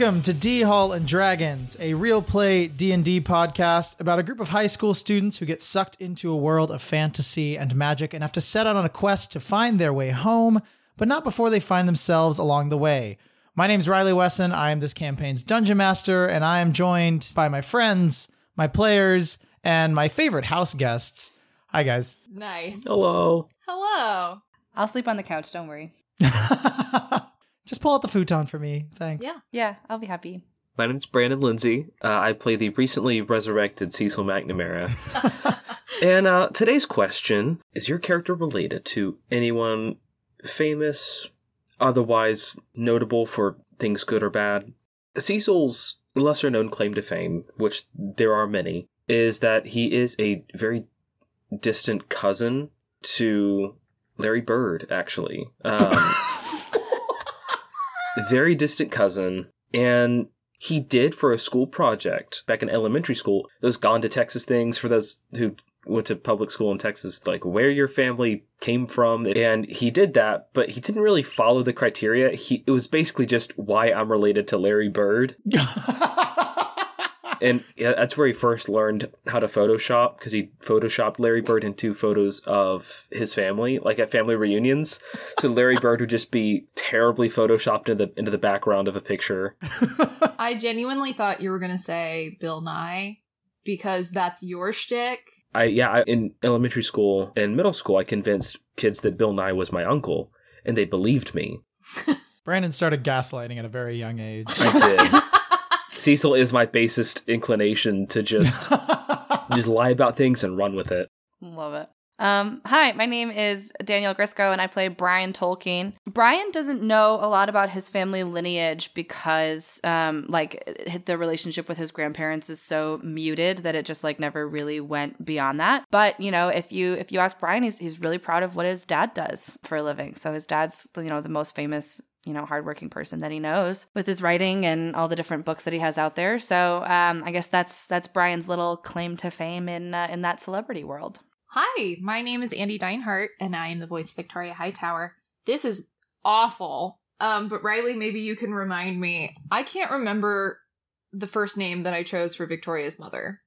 Welcome to D Hall and Dragons, a real play D&D podcast about a group of high school students who get sucked into a world of fantasy and magic and have to set out on a quest to find their way home, but not before they find themselves along the way. My name's Riley Wesson. I am this campaign's dungeon master, and I am joined by my friends, my players, and my favorite house guests. Hi, guys. Nice. Hello. Hello. I'll sleep on the couch, don't worry. Just pull out the futon for me. Thanks. Yeah. Yeah, I'll be happy. My name's Brandon Lindsay. Uh, I play the recently resurrected Cecil McNamara. and uh, today's question is your character related to anyone famous, otherwise notable for things good or bad? Cecil's lesser known claim to fame, which there are many, is that he is a very distant cousin to Larry Bird, actually. Um, very distant cousin. And he did for a school project back in elementary school, those Gone to Texas things for those who went to public school in Texas, like where your family came from. And he did that, but he didn't really follow the criteria. He it was basically just why I'm related to Larry Bird. And yeah, that's where he first learned how to Photoshop because he photoshopped Larry Bird into photos of his family, like at family reunions. So Larry Bird would just be terribly photoshopped into the into the background of a picture. I genuinely thought you were gonna say Bill Nye because that's your shtick. I yeah, I, in elementary school and middle school, I convinced kids that Bill Nye was my uncle, and they believed me. Brandon started gaslighting at a very young age. I did. Cecil is my basest inclination to just just lie about things and run with it. Love it. Um, hi, my name is Danielle Grisco and I play Brian Tolkien. Brian doesn't know a lot about his family lineage because um like the relationship with his grandparents is so muted that it just like never really went beyond that. But, you know, if you if you ask Brian, he's he's really proud of what his dad does for a living. So his dad's, you know, the most famous you know, hardworking person that he knows with his writing and all the different books that he has out there. So um, I guess that's that's Brian's little claim to fame in uh, in that celebrity world. Hi, my name is Andy Deinhart, and I am the voice of Victoria Hightower. This is awful. Um, but Riley, maybe you can remind me. I can't remember the first name that I chose for Victoria's mother.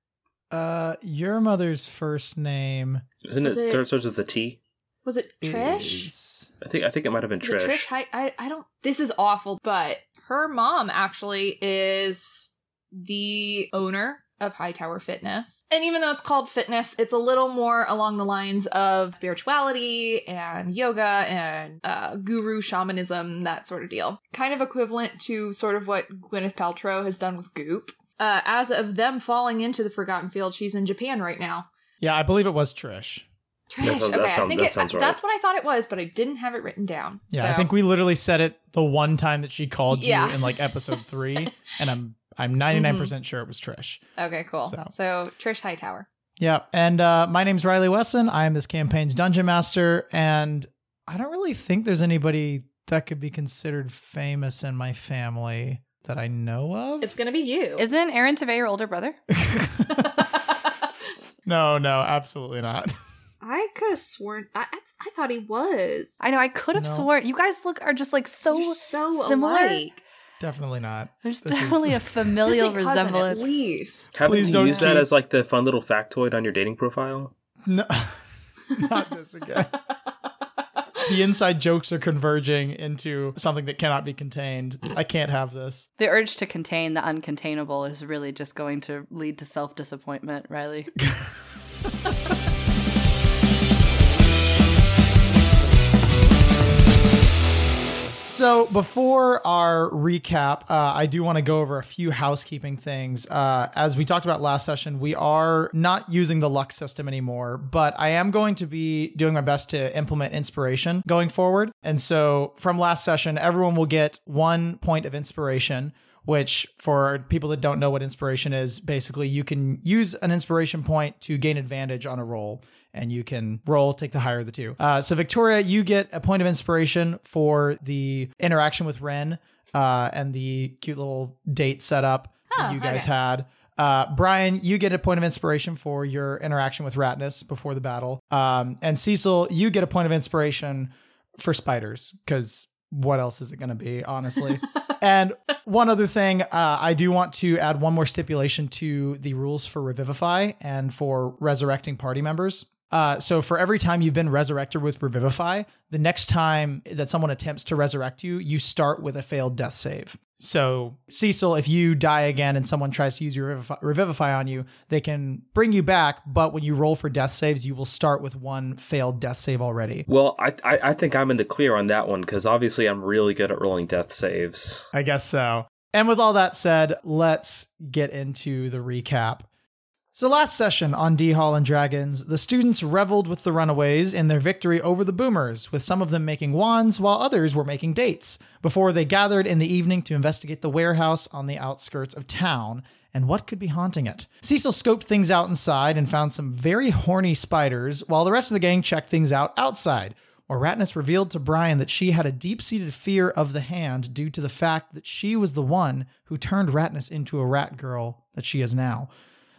Uh, your mother's first name Isn't it, it- starts starts with a T? Was it Trish? is- I think I think it might have been Is it Trish. Trish? Hi- I I don't. This is awful, but her mom actually is the owner of Hightower Fitness. And even though it's called fitness, it's a little more along the lines of spirituality and yoga and uh, guru shamanism, that sort of deal. Kind of equivalent to sort of what Gwyneth Paltrow has done with Goop. Uh, as of them falling into the Forgotten Field, she's in Japan right now. Yeah, I believe it was Trish. Trish. That sounds- that okay, I think that it, sounds right. that's what I thought it was, but I didn't have it written down. Yeah, I think we literally said it the one time that she called you in like episode three, and I'm I'm 99 percent sure it was Trish. Okay, cool. So- So, Trish Hightower. Yeah, and uh, my name's Riley Wesson. I am this campaign's dungeon master, and I don't really think there's anybody that could be considered famous in my family that I know of. It's gonna be you. Isn't Aaron Tveit your older brother? no, no, absolutely not. I could have sworn. I, I I thought he was. I know. I could have No. sworn. You guys look are just like so. You're so similar. alike. Definitely not. There's This is- definitely a familial cousin, resemblance. At least. Haven't Please you don't use that as like the fun little factoid on your dating profile? No, not this again. the inside jokes are converging into something that cannot be contained. I can't have this. The urge to contain the uncontainable is really just going to lead to self disappointment, Riley. So before our recap, uh, I do want to go over a few housekeeping things. Uh, as we talked about last session, we are not using the luck system anymore, but I am going to be doing my best to implement inspiration going forward. And so from last session, everyone will get one point of inspiration. Which, for people that don't know what inspiration is, basically you can use an inspiration point to gain advantage on a roll and you can roll, take the higher of the two. Uh, so, Victoria, you get a point of inspiration for the interaction with Ren uh, and the cute little date setup that Oh, you guys okay. had. Uh, Brian, you get a point of inspiration for your interaction with Ratnus before the battle. Um, and Cecil, you get a point of inspiration for spiders because what else is it going to be, honestly? and one other thing, uh, I do want to add one more stipulation to the rules for Revivify and for resurrecting party members. Uh, so for every time you've been resurrected with Revivify, the next time that someone attempts to resurrect you, you start with a failed death save. So Cecil, if you die again and someone tries to use your Revivify, Revivify on you, they can bring you back. But when you roll for death saves, you will start with one failed death save already. Well, I I, I think I'm in the clear on that one because obviously I'm really good at rolling death saves. I guess so. And with all that said, let's get into the recap. So, last session on D Hall and Dragons, the students reveled with the runaways in their victory over the boomers, with some of them making wands while others were making dates, before they gathered in the evening to investigate the warehouse on the outskirts of town and what could be haunting it. Cecil scoped things out inside and found some very horny spiders, while the rest of the gang checked things out outside, where Ratness revealed to Brian that she had a deep seated fear of the hand due to the fact that she was the one who turned Ratness into a rat girl that she is now.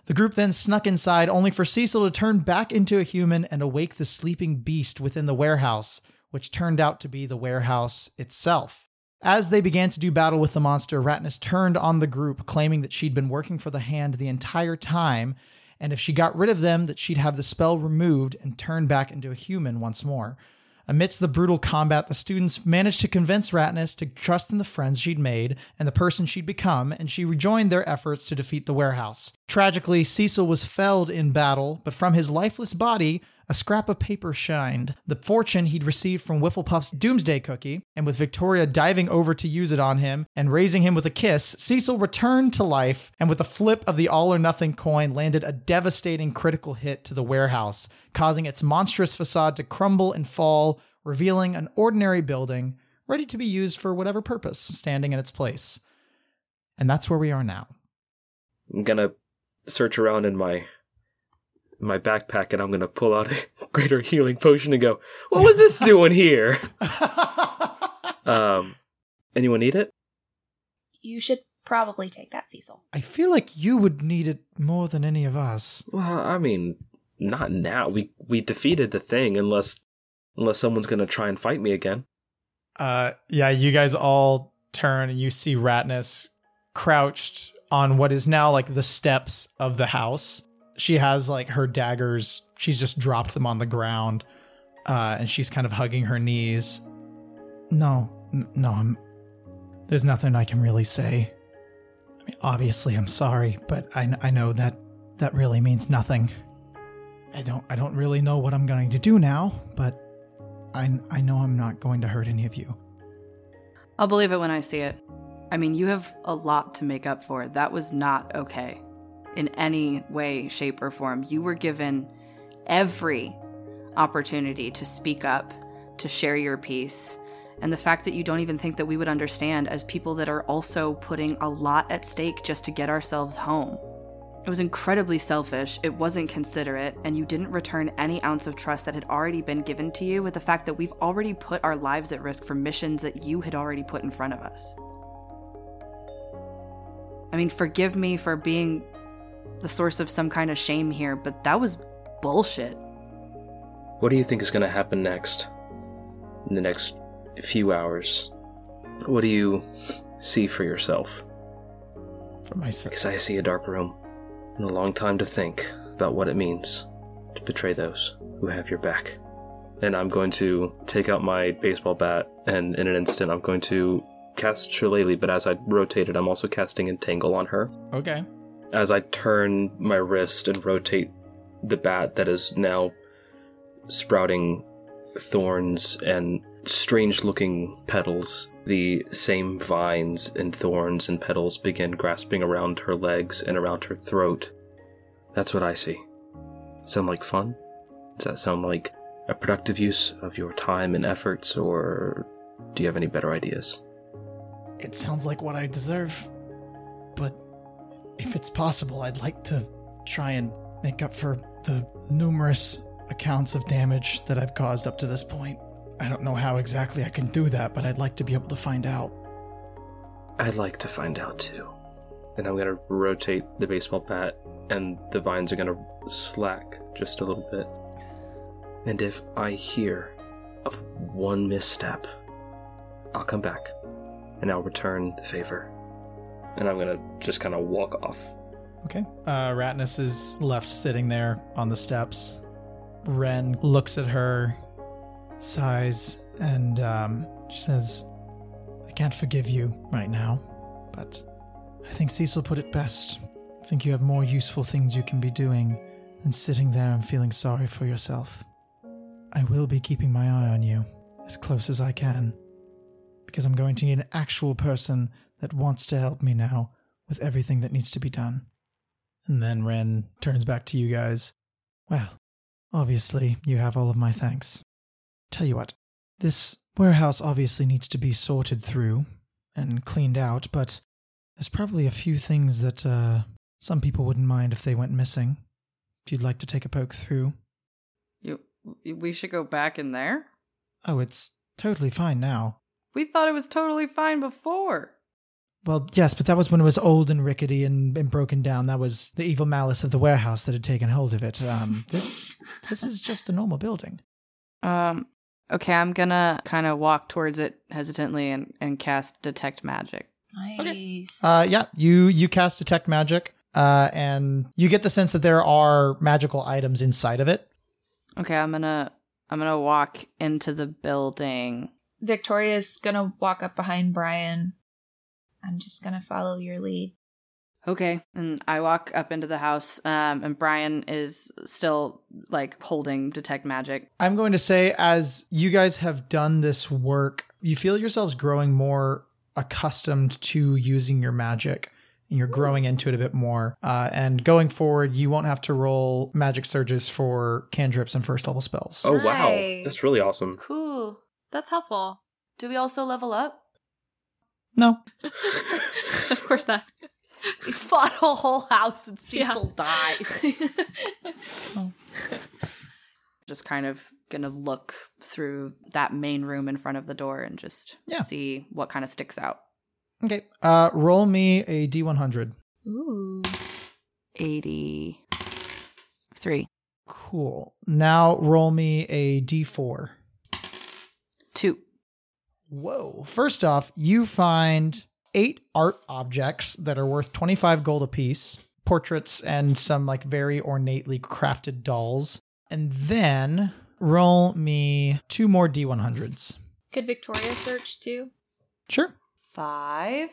The group then snuck inside, only for Cecil to turn back into a human and awake the sleeping beast within the warehouse, which turned out to be the warehouse itself. As they began to do battle with the monster, Ratness turned on the group, claiming that she'd been working for the hand the entire time, and if she got rid of them, that she'd have the spell removed and turn back into a human once more. Amidst the brutal combat, the students managed to convince Ratness to trust in the friends she'd made and the person she'd become, and she rejoined their efforts to defeat the warehouse. Tragically, Cecil was felled in battle, but from his lifeless body, a scrap of paper shined, the fortune he'd received from Wifflepuff's doomsday cookie, and with Victoria diving over to use it on him and raising him with a kiss, Cecil returned to life and with a flip of the all or nothing coin landed a devastating critical hit to the warehouse, causing its monstrous facade to crumble and fall, revealing an ordinary building ready to be used for whatever purpose standing in its place. And that's where we are now. I'm gonna search around in my my backpack and I'm gonna pull out a greater healing potion and go, What was this doing here? Um anyone need it? You should probably take that, Cecil. I feel like you would need it more than any of us. Well, I mean, not now. We we defeated the thing unless unless someone's gonna try and fight me again. Uh, yeah, you guys all turn and you see Ratness crouched on what is now like the steps of the house. She has like her daggers, she's just dropped them on the ground, uh, and she's kind of hugging her knees. No, n- no, I'm. There's nothing I can really say. I mean, obviously, I'm sorry, but I, I know that that really means nothing. I don't I don't really know what I'm going to do now, but I I know I'm not going to hurt any of you. I'll believe it when I see it. I mean, you have a lot to make up for. That was not okay in any way, shape, or form. You were given every opportunity to speak up, to share your piece. And the fact that you don't even think that we would understand as people that are also putting a lot at stake just to get ourselves home. It was incredibly selfish, it wasn't considerate, and you didn't return any ounce of trust that had already been given to you with the fact that we've already put our lives at risk for missions that you had already put in front of us. I mean, forgive me for being the source of some kind of shame here, but that was bullshit. What do you think is gonna happen next? In the next few hours? What do you see for yourself? For myself. Because I see a dark room and a long time to think about what it means to betray those who have your back. And I'm going to take out my baseball bat, and in an instant, I'm going to cast Shillelagh, but as I rotate it, I'm also casting Entangle on her. Okay. As I turn my wrist and rotate the bat that is now sprouting thorns and strange looking petals, the same vines and thorns and petals begin grasping around her legs and around her throat. That's what I see. Sound like fun? Does that sound like a productive use of your time and efforts, or do you have any better ideas? It sounds like what I deserve. But if it's possible, I'd like to try and make up for the numerous accounts of damage that I've caused up to this point. I don't know how exactly I can do that, but I'd like to be able to find out. I'd like to find out too. And I'm gonna rotate the baseball bat, and the vines are gonna slack just a little bit. And if I hear of one misstep, I'll come back and I'll return the favor. And I'm gonna just kind of walk off. Okay. Uh, Ratnus is left sitting there on the steps. Ren looks at her, sighs, and um, she says, I can't forgive you right now, but I think Cecil put it best. I think you have more useful things you can be doing than sitting there and feeling sorry for yourself. I will be keeping my eye on you as close as I can, because I'm going to need an actual person that wants to help me now with everything that needs to be done. And then Ren turns back to you guys. Well, obviously, you have all of my thanks. Tell you what, this warehouse obviously needs to be sorted through and cleaned out, but there's probably a few things that uh, some people wouldn't mind if they went missing. If you'd like to take a poke through. You, we should go back in there. Oh, it's totally fine now. We thought it was totally fine before. Well, yes, but that was when it was old and rickety and, and broken down. That was the evil malice of the warehouse that had taken hold of it. Um, this this is just a normal building. Um. Okay, I'm gonna kind of walk towards it hesitantly and and cast detect magic. Nice. Uh, yeah, you you cast detect magic, uh, and you get the sense that there are magical items inside of it. Okay, I'm gonna I'm gonna walk into the building. Victoria's gonna walk up behind Brian. I'm just gonna follow your lead. Okay, and I walk up into the house, um, and Brian is still like holding detect magic. I'm going to say, as you guys have done this work, you feel yourselves growing more accustomed to using your magic. And you're growing into it a bit more. Uh, and going forward, you won't have to roll magic surges for cantrips and first level spells. Oh wow, that's really awesome. Cool. That's helpful. Do we also level up? No. of course not. We fought a whole house and Yeah. Cecil died. just kind of gonna look through that main room in front of the door and just Yeah. see what kind of sticks out. Okay. Uh, roll me a d100. Ooh. 83. Cool. Now roll me a d4. Whoa. First off, you find eight art objects that are worth 25 gold apiece, portraits and some like very ornately crafted dolls. And then roll me two more D100s. Could Victoria search too? Sure. Five.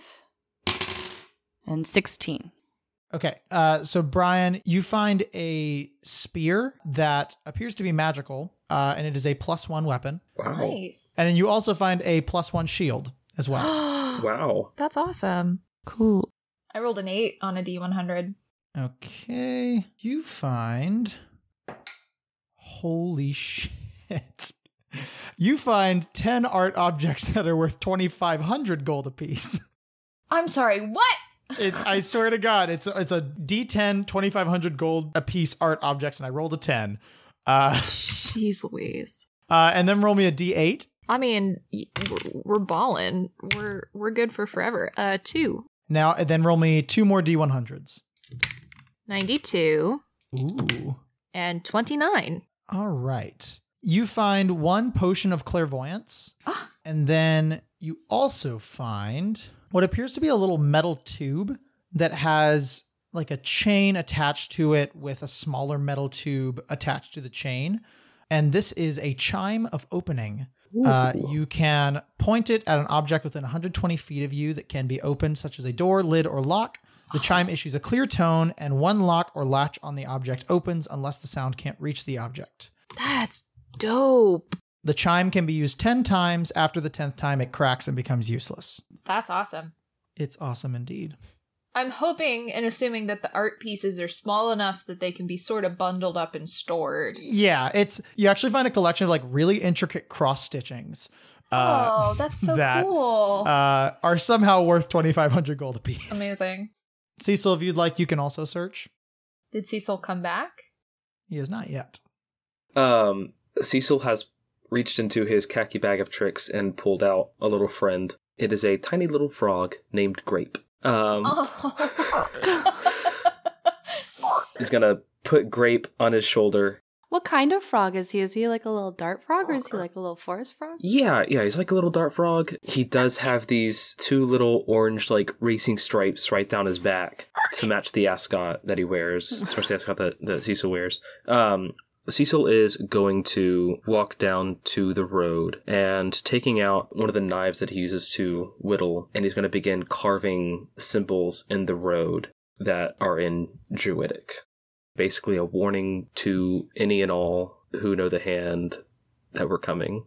And 16. Okay. Uh, so, Brian, you find a spear that appears to be magical, uh, and it is a plus one weapon. Wow. Nice. And then you also find a plus one shield as well. Wow. That's awesome. Cool. I rolled an eight on a D100. Okay. You find. Holy shit. You find 10 art objects that are worth 2,500 gold apiece. I'm sorry, what? It, I swear to God, it's a, it's a D10, 2,500 gold apiece art objects, and I rolled a 10. Uh, Jeez Louise. uh, and then roll me a D8. I mean, we're, we're balling. We're we're good for forever. Uh, two. Now, then roll me two more D100s. 92 Ooh. and 29. All right. You find one potion of clairvoyance, Ah. and then you also find what appears to be a little metal tube that has like a chain attached to it with a smaller metal tube attached to the chain. And this is a chime of opening. Uh, you can point it at an object within 120 feet of you that can be opened, such as a door, lid, or lock. The chime issues a clear tone, and one lock or latch on the object opens unless the sound can't reach the object. That's dope. The chime can be used 10 times. After the 10th time, it cracks and becomes useless. That's awesome. It's awesome indeed. I'm hoping and assuming that the art pieces are small enough that they can be sort of bundled up and stored. Yeah, it's you actually find a collection of like really intricate cross stitchings. Uh, oh, that's so that, cool. uh, are somehow worth 2,500 gold apiece. Amazing. Cecil, if you'd like, you can also search. Did Cecil come back? He is not yet. Um, Cecil has reached into his khaki bag of tricks and pulled out a little friend. It is a tiny little frog named Grape. Um, Oh. he's gonna put Grape on his shoulder What kind of frog is he? Is he like a little dart frog or is he like a little forest frog? Yeah, yeah, he's like a little dart frog. He does have these two little orange, like racing stripes right down his back to match the ascot that he wears, especially the ascot that, that Cecil wears. Um, Cecil is going to walk down to the road and taking out one of the knives that he uses to whittle, and he's going to begin carving symbols in the road that are in Druidic. Basically, a warning to any and all who know the hand that we're coming.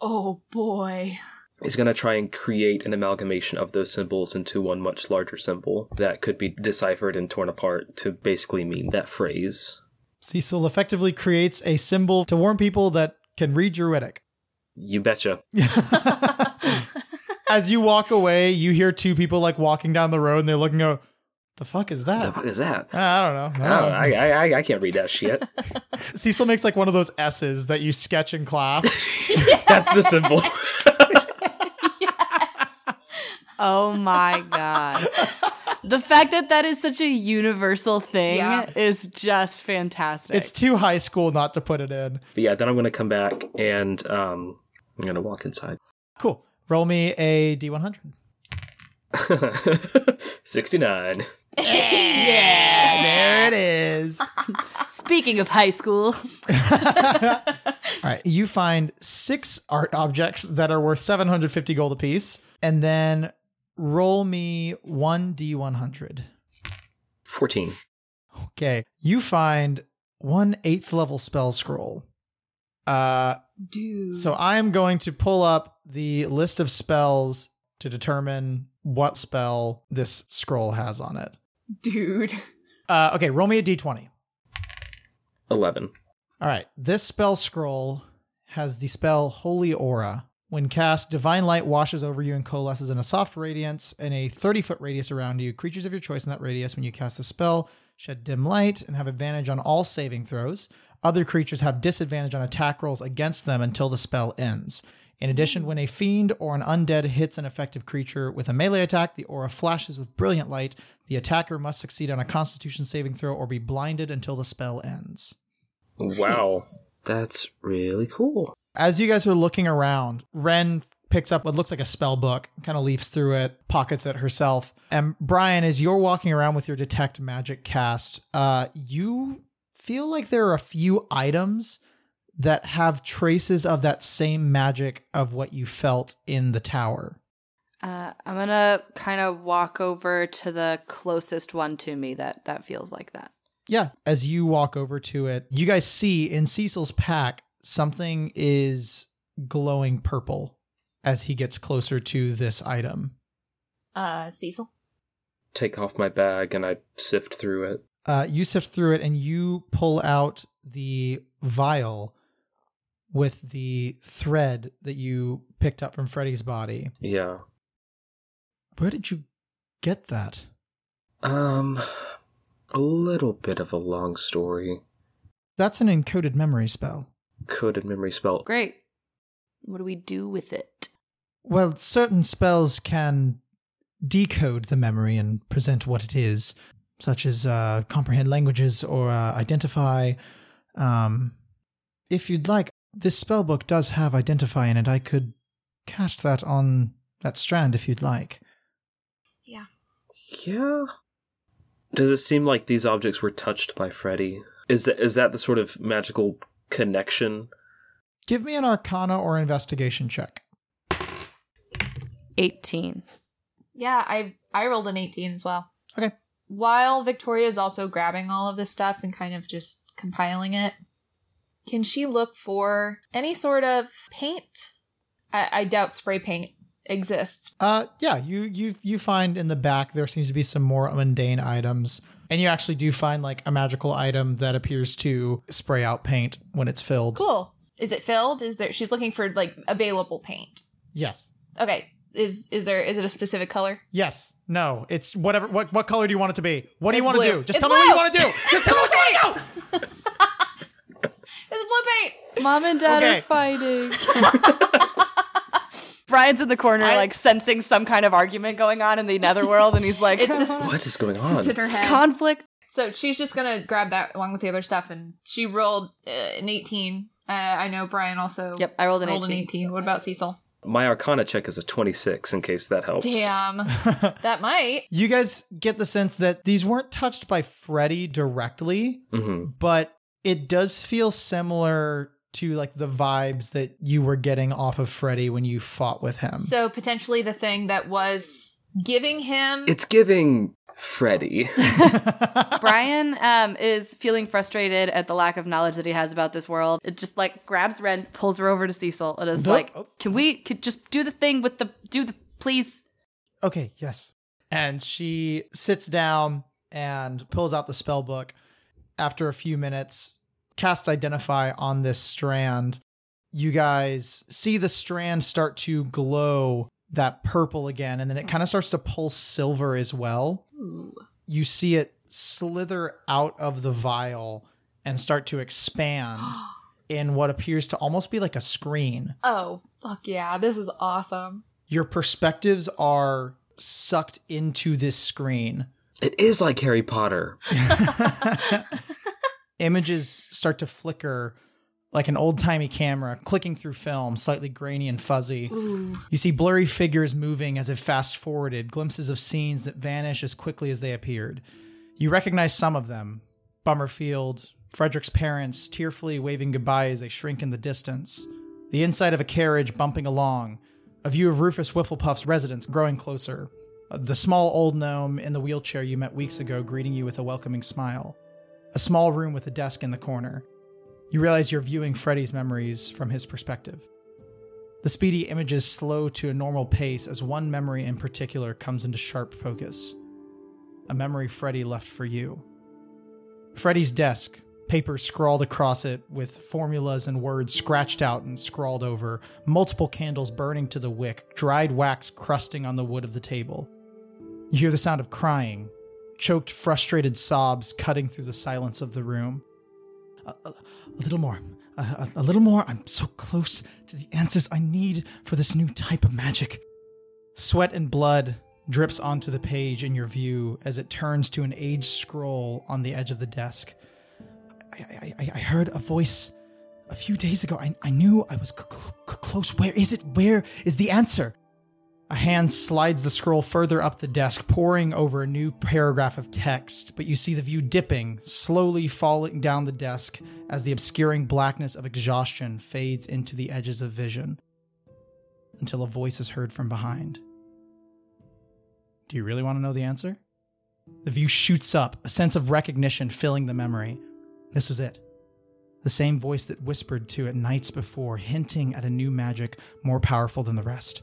Oh boy. He's going to try and create an amalgamation of those symbols into one much larger symbol that could be deciphered and torn apart to basically mean that phrase. Cecil effectively creates a symbol to warn people that can read Druidic. You betcha. As you walk away, you hear two people like walking down the road and they look and go, The fuck is that? The fuck is that? Ah, I don't know. I Oh, don't know. I, I, I- I can't read that shit. Cecil makes like one of those S's that you sketch in class. That's the symbol. Yes. Oh my god. The fact that that is such a universal thing Yeah. is just fantastic. it's too high school not to put it in. But yeah, then I'm going to come back and um, I'm going to walk inside. Cool. Roll me a D100. 69. Yeah, there it is. Speaking of high school, All right, you find six art objects that are worth 750 gold apiece, and then roll me one D100. 14. Okay, you find one eighth level spell scroll. Uh, Dude. so I am going to pull up the list of spells to determine what spell this scroll has on it. dude. Uh, okay, roll me a D20. 11. All right. This spell scroll has the spell Holy Aura. When cast, divine light washes over you and coalesces in a soft radiance in a 30 foot radius around you. Creatures of your choice in that radius, when you cast the spell, shed dim light and have advantage on all saving throws. Other creatures have disadvantage on attack rolls against them until the spell ends. In addition, when a fiend or an undead hits an effective creature with a melee attack, the aura flashes with brilliant light. The attacker must succeed on a constitution saving throw or be blinded until the spell ends. Wow. That's really cool. As you guys are looking around, Ren picks up what looks like a spell book, kind of leafs through it, pockets it herself. And Brian, as you're walking around with your detect magic cast, uh, you feel like there are a few items that have traces of that same magic of what you felt in the tower. uh, I'm gonna kind of walk over to the closest one to me that that feels like that. Yeah, as you walk over to it, you guys see in Cecil's pack something is glowing purple as he gets closer to this item. Uh, Cecil. Take off my bag and I sift through it. uh, you sift through it and you pull out the vial with the thread that you picked up from Freddy's body. Yeah. Where did you get that? Um, a little bit of a long story. That's an encoded memory spell. Coded memory spell. Great. What do we do with it? Well, certain spells can decode the memory and present what it is, such as uh, comprehend languages or uh, identify. Um, if you'd like, this spell book does have identify in it. I could cast that on that strand if you'd like. Yeah. Yeah. Does it seem like these objects were touched by Freddy? Is that is that the sort of magical connection? Give me an arcana or investigation check. 18. Yeah, I I rolled an 18 as well. Okay. While Victoria is also grabbing all of this stuff and kind of just compiling it, can she look for any sort of paint? I, I doubt spray paint exists. Uh yeah, you you you find in the back there seems to be some more mundane items. And you actually do find like a magical item that appears to spray out paint when it's filled. Cool. Is it filled? Is there? She's looking for like available paint. Yes. Okay. Is is there? Is it a specific color? Yes. No. It's whatever what what color do you want it to be? What do you It's want to do? Just It's tell me what you want to do. Just tell me what you want to do. It's blue paint. Mom and dad Okay. are fighting. Brian's in the corner, I- like sensing some kind of argument going on in the netherworld, and he's like, It's just What is going it's just on? in her head. conflict. So So she's just gonna grab that along with the other stuff, and she rolled uh, an 18. Uh, I know Brian also Yep, I rolled an rolled 18. an 18. What about Cecil? My Arcana check is a 26, in case that helps. Damn, that might. you guys get the sense that these weren't touched by Freddy directly, hmm but it does feel similar to like the vibes that you were getting off of Freddy when you fought with him. So potentially the thing that was giving him. It's giving Freddy. Brian um, is feeling frustrated at the lack of knowledge that he has about this world. It just like grabs Ren, pulls her over to Cecil, and is Nope. like. "Can we could just do the thing with the do the please?" Okay, yes. And she sits down and pulls out the spell book. After a few minutes, cast identify on this strand. You guys see the strand start to glow that purple again, and then it kind of starts to pulse silver as well. Ooh. You see it slither out of the vial and start to expand in what appears to almost be like a screen. Oh, fuck yeah. This is awesome. Your perspectives are sucked into this screen. it is like Harry Potter. Images start to flicker like an old timey camera, clicking through film, slightly grainy and fuzzy. Ooh. You see blurry figures moving as if fast forwarded, glimpses of scenes that vanish as quickly as they appeared. You recognize some of them Bummerfield, Frederick's parents tearfully waving goodbye as they shrink in the distance, the inside of a carriage bumping along, a view of Rufus Wifflepuff's residence growing closer, uh, the small old gnome in the wheelchair you met weeks ago greeting you with a welcoming smile, a small room with a desk in the corner. You realize you're viewing Freddy's memories from his perspective. The speedy images slow to a normal pace as one memory in particular comes into sharp focus. A memory Freddy left for you. Freddy's desk, papers scrawled across it with formulas and words scratched out and scrawled over, multiple candles burning to the wick, dried wax crusting on the wood of the table. You hear the sound of crying, choked, frustrated sobs cutting through the silence of the room. A, a- a little more. A, a- little more. I'm so close to the answers I need for this new type of magic. Sweat and blood drips onto the page in your view as it turns to an aged scroll on the edge of the desk. I, I, I- heard a voice a few days ago. I, I knew I was c- c- close. Where is it? Where is the answer? A hand slides the scroll further up the desk, poring over a new paragraph of text, but you see the view dipping, slowly falling down the desk as the obscuring blackness of exhaustion fades into the edges of vision until a voice is heard from behind. Do you really want to know the answer? The view shoots up, a sense of recognition filling the memory. This was it. The same voice that whispered to it nights before, hinting at a new magic more powerful than the rest.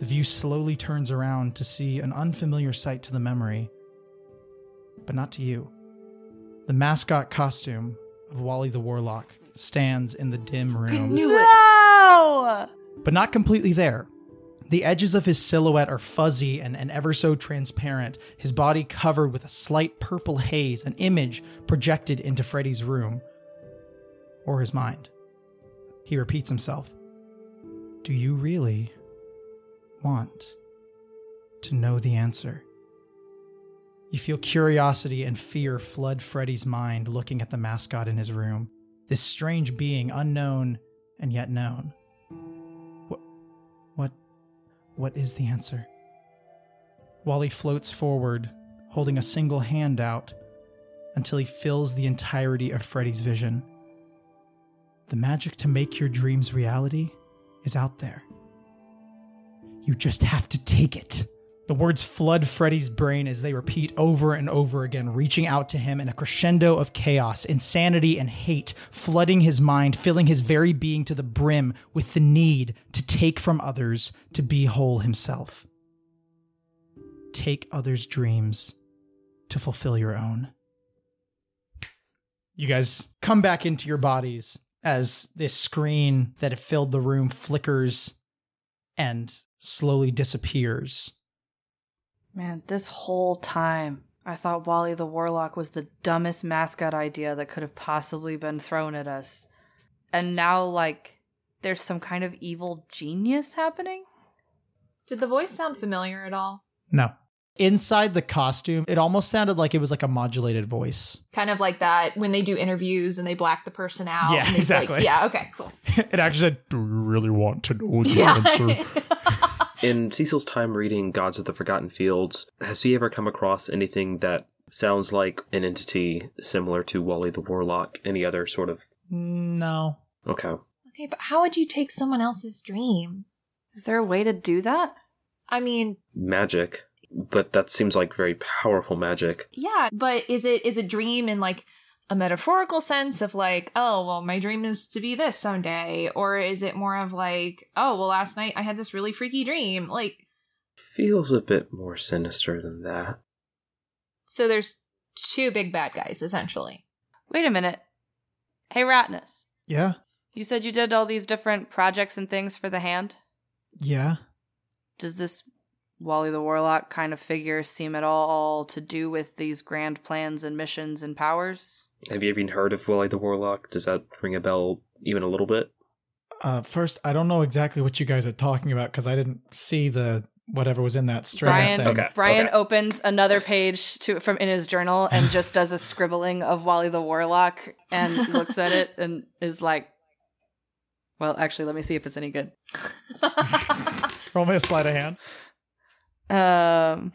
The view slowly turns around to see an unfamiliar sight to the memory, but not to you. The mascot costume of Wally the Warlock stands in the dim room, I knew No! but not completely there. The edges of his silhouette are fuzzy and, and ever so transparent, his body covered with a slight purple haze, an image projected into Freddy's room. Or his mind. He repeats himself Do you really want to know the answer? You feel curiosity and fear flood Freddy's mind looking at the mascot in his room, this strange being unknown and yet known. What, what, what is the answer? Wally floats forward, holding a single hand out until he fills the entirety of Freddy's vision. The magic to make your dreams reality is out there. You just have to take it. The words flood Freddy's brain as they repeat over and over again, reaching out to him in a crescendo of chaos, insanity, and hate, flooding his mind, filling his very being to the brim with the need to take from others to be whole himself. Take others' dreams to fulfill your own. You guys come back into your bodies as this screen that had filled the room flickers and slowly disappears. Man, this whole time, I thought Wally the Warlock was the dumbest mascot idea that could have possibly been thrown at us. And now, like, there's some kind of evil genius happening? Did the voice sound familiar at all? No. inside the costume, it almost sounded like it was like a modulated voice. Kind of like that when they do interviews and they black the person out. Yeah, exactly. Like, yeah, okay, cool. it actually said, Do you really want to know the Yeah. answer? In Cecil's time reading Gods of the Forgotten Fields, has he ever come across anything that sounds like an entity similar to Wally the Warlock? Any other sort of. Mm, no. Okay. okay, but how would you take someone else's dream? Is there a way to do that? I mean, Magic. But that seems like very powerful magic. yeah, but is it is a dream and like a metaphorical sense of like, oh, well, my dream is to be this someday, or is it more of like, oh, well, last night I had this really freaky dream, like. Feels a bit more sinister than that. So there's two big bad guys essentially. Wait a minute. Hey, Ratness. Yeah. You said you did all these different projects and things for the hand. Yeah. Does this Wally the Warlock kind of figure seem at all to do with these grand plans and missions and powers? Have you even heard of Wally the Warlock? Does that ring a bell even a little bit? Uh, first, I don't know exactly what you guys are talking about because I didn't see the whatever was in that straight Brian, thing. Okay. Brian opens another page to from in his journal and just does a scribbling of Wally the Warlock and looks at it and is like, "Well, actually, let me see if it's any good." Roll me a sleight of hand. Um,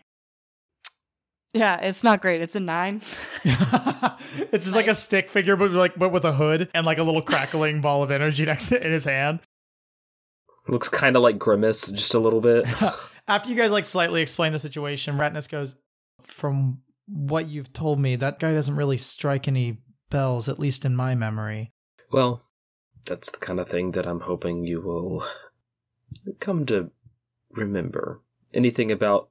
yeah, it's not great. It's a nine. it's just like a stick figure, but like but with a hood and like a little crackling ball of energy next to in his hand. Looks kind of like Grimace, just a little bit. After you guys like slightly explain the situation, Ratness goes, "From what you've told me, that guy doesn't really strike any bells, at least in my memory." well, that's the kind of thing that I'm hoping you will come to remember. Anything about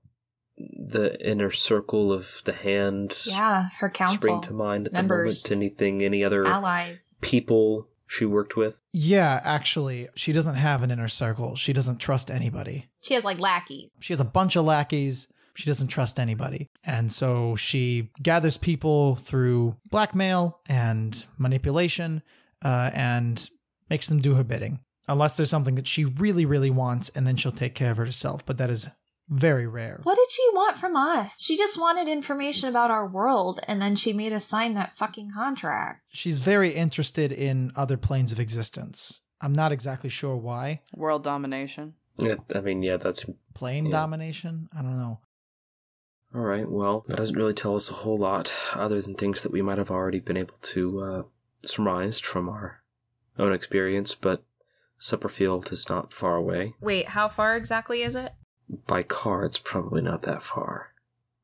the inner circle of the hand yeah, her council, spring to mind at members, the moment? Anything, any other allies. people she worked with? Yeah, actually, she doesn't have an inner circle. She doesn't trust anybody. She has like lackeys. She has a bunch of lackeys. She doesn't trust anybody. And so she gathers people through blackmail and manipulation uh, and makes them do her bidding. Unless there's something that she really, really wants, and then she'll take care of it herself. But that is very rare. What did she want from us? She just wanted information about our world, and then she made us sign that fucking contract. She's very interested in other planes of existence. I'm not exactly sure why. World domination. Yeah, I mean, yeah, that's Plane Yeah. domination? I don't know. all right. Well, that doesn't really tell us a whole lot, other than things that we might have already been able to uh, surmise from our own experience. But Supperfield is not far away. Wait, how far exactly is it? By car, it's probably not that far.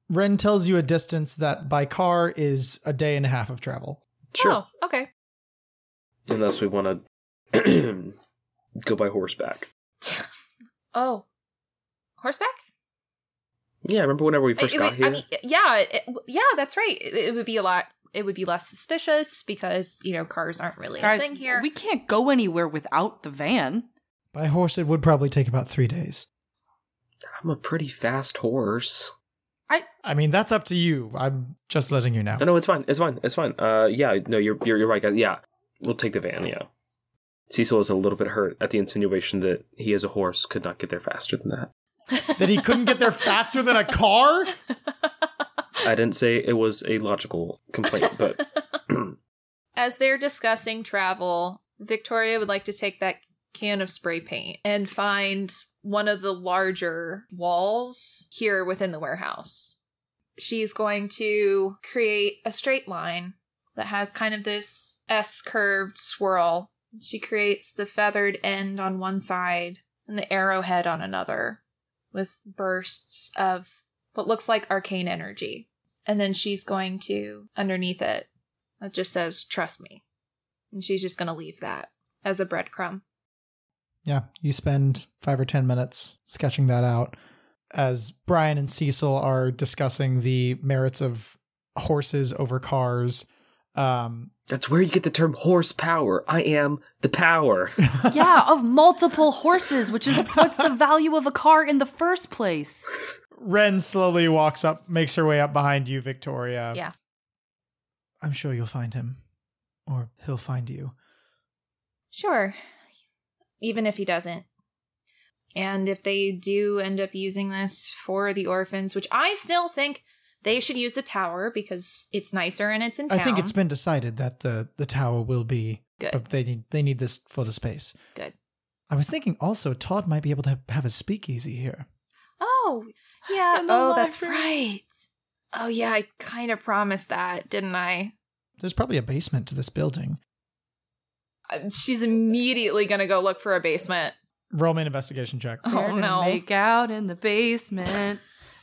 Ren tells you a distance that by car is a day and a half of travel. Sure. Oh, okay. Unless we want to go by horseback. Oh, horseback? Yeah, remember whenever we first I- got I here? mean, yeah, it, yeah, that's right. It, it would be a lot. It would be less suspicious because you know cars aren't really Guys, a thing here. we can't go anywhere without the van. By horse, it would probably take about three days. I'm a pretty fast horse. I I mean, that's up to you. I'm just letting you know. No, no, it's fine. It's fine. It's fine. Uh, yeah, no, you're you're, you're right, guys. Yeah, we'll take the van. Yeah. Cecil is a little bit hurt at the insinuation that he, as a horse, could not get there faster than that. that he couldn't get there faster than a car? I didn't say it was a logical complaint, but As they're discussing travel, Victoria would like to take that can of spray paint and find one of the larger walls here within the warehouse. She's going to create a straight line that has kind of this S curved swirl. She creates the feathered end on one side and the arrowhead on another with bursts of what looks like arcane energy. And then she's going to, underneath it, that just says, trust me. And she's just going to leave that as a breadcrumb. Yeah, you spend five or 10 minutes sketching that out as Brian and Cecil are discussing the merits of horses over cars. Um, that's where you get the term horsepower. I am the power. yeah, of multiple horses, which is what's the value of a car in the first place? Ren slowly walks up, makes her way up behind you, Victoria. Yeah. I'm sure you'll find him, or he'll find you. Sure. Even if he doesn't. And if they do end up using this for the orphans, which I still think they should use the tower because it's nicer and it's in town. I think it's been decided that the the tower will be. Good. uh, They need they need this for the space. Good. I was thinking also Todd might be able to have a speakeasy here. Oh, yeah. In the Oh, that's right. Oh, yeah. I kind of promised that, didn't I? There's probably a basement to this building. She's immediately going to go look for a basement. Roll me an investigation check. Oh, They're no. Make out in the basement.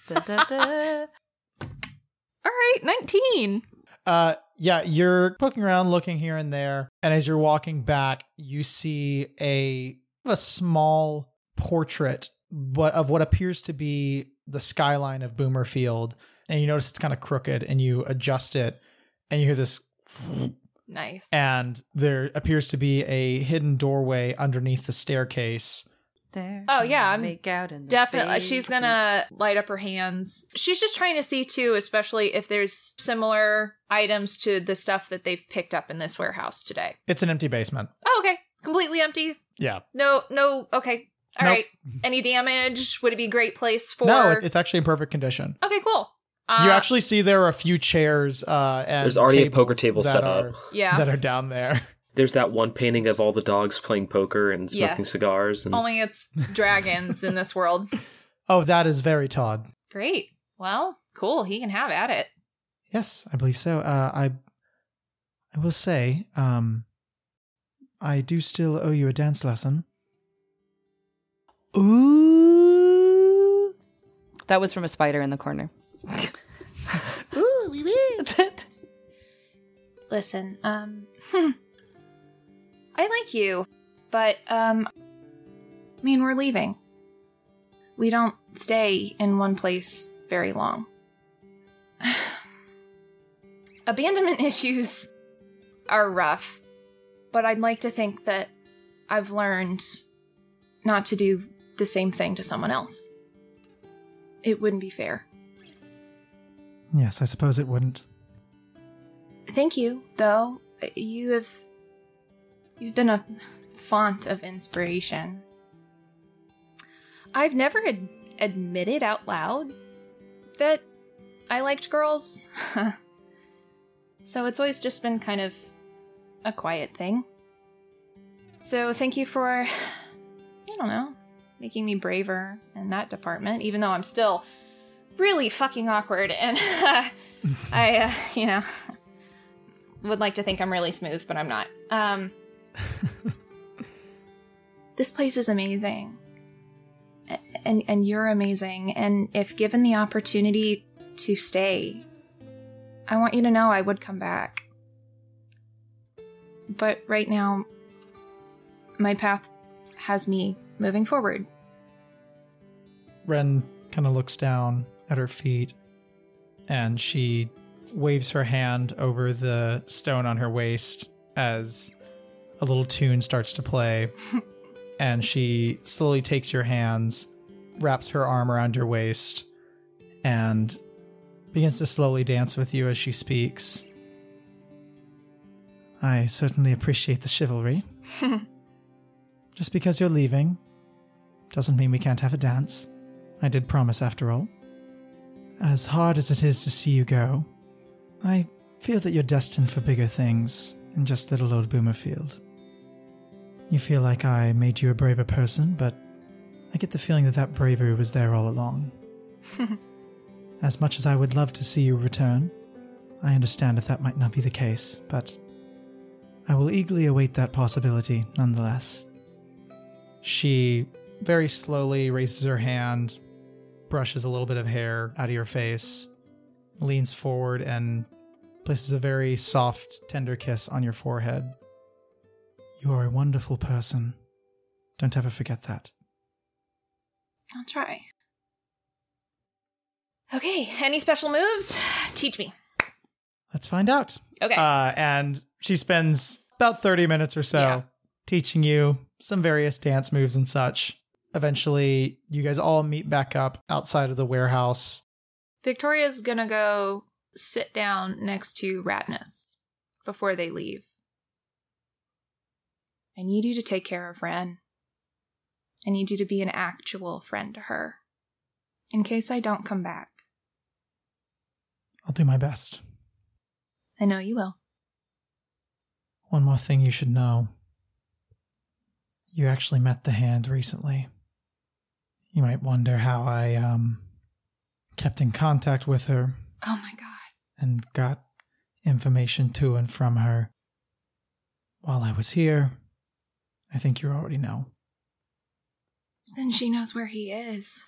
da, da, da. All right, 19. Uh, yeah, you're poking around, looking here and there, and as you're walking back, you see a a small portrait, but of what appears to be the skyline of Boomerfield, and you notice it's kind of crooked, and you adjust it, and you hear this, Nice. and there appears to be a hidden doorway underneath the staircase. They're Oh, yeah, I'm Make out in the Definitely. Uh, she's gonna light up her hands. She's just trying to see too, especially if there's similar items to the stuff that they've picked up in this warehouse today. It's an empty basement. Oh, okay. Completely empty. Yeah. No, no, okay. All right. Nope. Any damage? Would it be a great place for No, it's actually in perfect condition. Okay, cool. Uh, you actually see there are a few chairs uh, and There's already a poker table that set are, up. Yeah. that are down there. There's that one painting of all the dogs playing poker and smoking Yes. cigars. And Only it's dragons in this world. Oh, that is very Todd. Great. Well, cool. He can have at it. Yes, I believe so. Uh, I I will say, um, I do still owe you a dance lesson. Ooh, That was from a spider in the corner. Listen, um, I like you, but um I mean, we're leaving. We don't stay in one place very long. Abandonment issues are rough, but I'd like to think that I've learned not to do the same thing to someone else. It wouldn't be fair. Yes, I suppose it wouldn't. Thank you, though. You have you've been a font of inspiration. I've never ad- admitted out loud that I liked girls. so it's always just been kind of a quiet thing. So thank you for I don't know, making me braver in that department even though I'm still really fucking awkward and I uh, you know would like to think I'm really smooth, but I'm not. Um, this place is amazing, and and you're amazing. And if given the opportunity to stay, I want you to know I would come back. But right now, my path has me moving forward. Ren kind of looks down at her feet and she waves her hand over the stone on her waist as a little tune starts to play. and she slowly takes your hands, wraps her arm around your waist, and begins to slowly dance with you as she speaks. I certainly appreciate the chivalry. Just because you're leaving doesn't mean we can't have a dance. I did promise, after all. As hard as it is to see you go, I feel that you're destined for bigger things than just little old Boomerfield. You feel like I made you a braver person, but I get the feeling that that bravery was there all along. as much as I would love to see you return, I understand if that might not be the case, but I will eagerly await that possibility nonetheless. She very slowly raises her hand, brushes a little bit of hair out of your face, leans forward, and places a very soft, tender kiss on your forehead. You are a wonderful person. Don't ever forget that. I'll try. Okay, any special moves? Teach me. Let's find out. Okay. Uh, and she spends about 30 minutes or so Yeah. teaching you some various dance moves and such. Eventually, you guys all meet back up outside of the warehouse. Victoria's gonna go sit down next to Radness before they leave. I need you to take care of Ren. I need you to be an actual friend to her. In case I don't come back. I'll do my best. I know you will. One more thing you should know. You actually met the hand recently. You might wonder how I um kept in contact with her Oh my god. And got information to and from her while I was here. I think you already know. Then she knows where he is.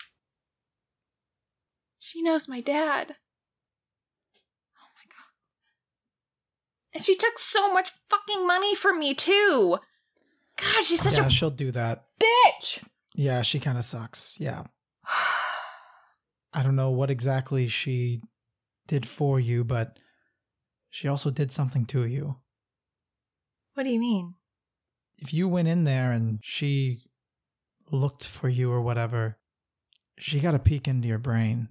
She knows my dad. Oh my god. And she took so much fucking money from me too. God, she's such yeah, a she'll do that. bitch. Yeah, she kind of sucks. Yeah. I don't know what exactly she did for you, but she also did something to you. what do you mean? If you went in there and she looked for you or whatever, she got a peek into your brain,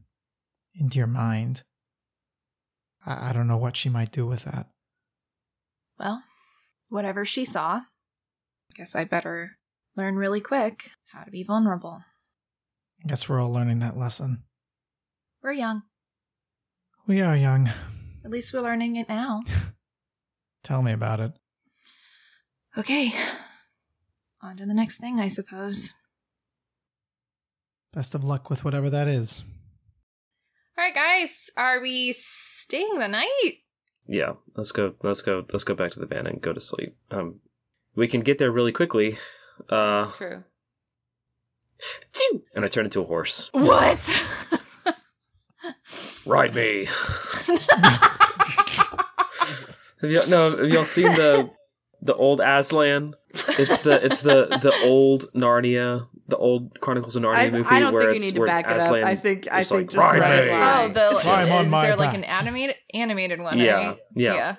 into your mind. I, I don't know what she might do with that. Well, whatever she saw, guess I better learn really quick how to be vulnerable. I guess we're all learning that lesson. We're young. We are young. At least we're learning it now. Tell me about it. Okay. On to the next thing, I suppose. Best of luck with whatever that is. All right, guys, are we staying the night? Yeah, let's go. Let's go. Let's go back to the van and go to sleep. Um, we can get there really quickly. Uh, It's true. and I turn into a horse. What? Ride me. have y'all, no, have y'all seen the the old Aslan? It's the it's the the old Narnia, the old Chronicles of Narnia I, movie. I don't where think you it's, need to back Aslan it up. I think I think like, just "Ride let it me." oh, the Climb on is my there like back. an animated animated one? Yeah, right? yeah.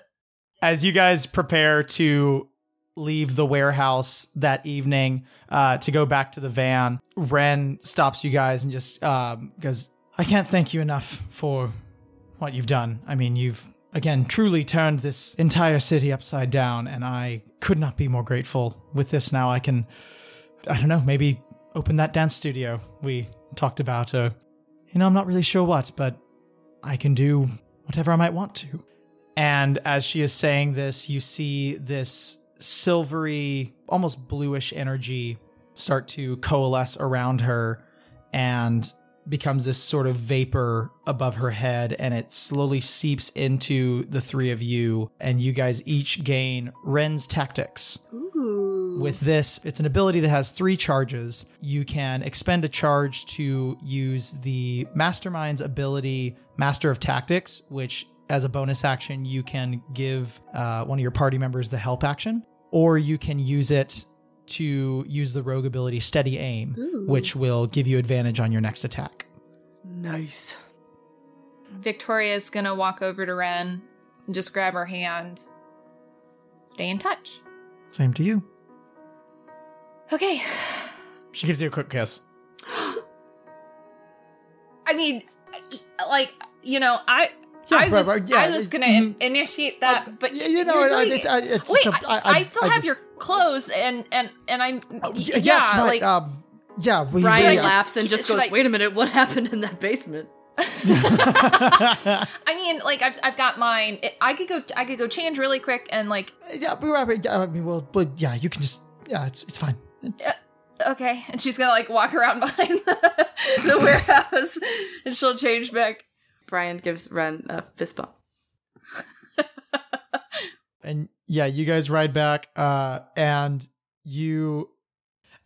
as you guys prepare to leave the warehouse that evening uh, to go back to the van, Ren stops you guys and just um, goes, I can't thank you enough for what you've done. I mean, you've again truly turned this entire city upside down, and I could not be more grateful. With this now, I can, I don't know, maybe open that dance studio we talked about, or, you know, I'm not really sure what, but I can do whatever I might want to. And as she is saying this, you see this silvery, almost bluish energy start to coalesce around her and becomes this sort of vapor above her head. And it slowly seeps into the three of you. And you guys each gain Ren's Tactics. Ooh. With this, it's an ability that has three charges. You can expend a charge to use the Mastermind's ability, Master of Tactics, which, as a bonus action, you can give uh, one of your party members the help action, or you can use it to use the rogue ability, Steady Aim, Ooh. which will give you advantage on your next attack. Nice. Victoria's gonna walk over to Ren and just grab her hand. Stay in touch. Same to you. Okay. She gives you a quick kiss. I mean, like you know, I. Yeah, I was, right, yeah, I was gonna mhm. initiate that, Uh, but y- you know, you're doing it's, it. uh, it's Wait, just a- I, I- I still I have just- your clothes, and and and I'm Oh, y- yeah, yes, but, like um, yeah, we, Brian we, laughs and just goes, I- "Wait a minute, what happened in that basement?" I mean, like I've I've got mine. It, I could go I could go change really quick and like Yeah, but, right, yeah, I mean, well, but yeah, you can just, yeah, it's it's fine. It's, okay, and she's gonna like walk around behind the, the warehouse, and she'll change back. Brian gives Ren a fist bump. and yeah, you guys ride back, uh, and you,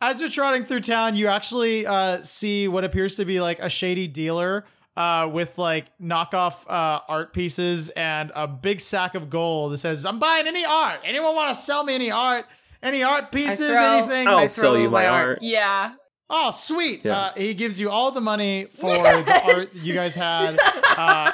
as you're trotting through town, you actually uh see what appears to be like a shady dealer. Uh, with like knockoff uh, art pieces and a big sack of gold that says, "I'm buying any art. Anyone want to sell me any art? Any art pieces? throw- anything?" I'll I sell you my my art. art. Yeah, Oh, sweet. Yeah. Uh, he gives you all the money for the art you guys had. Uh,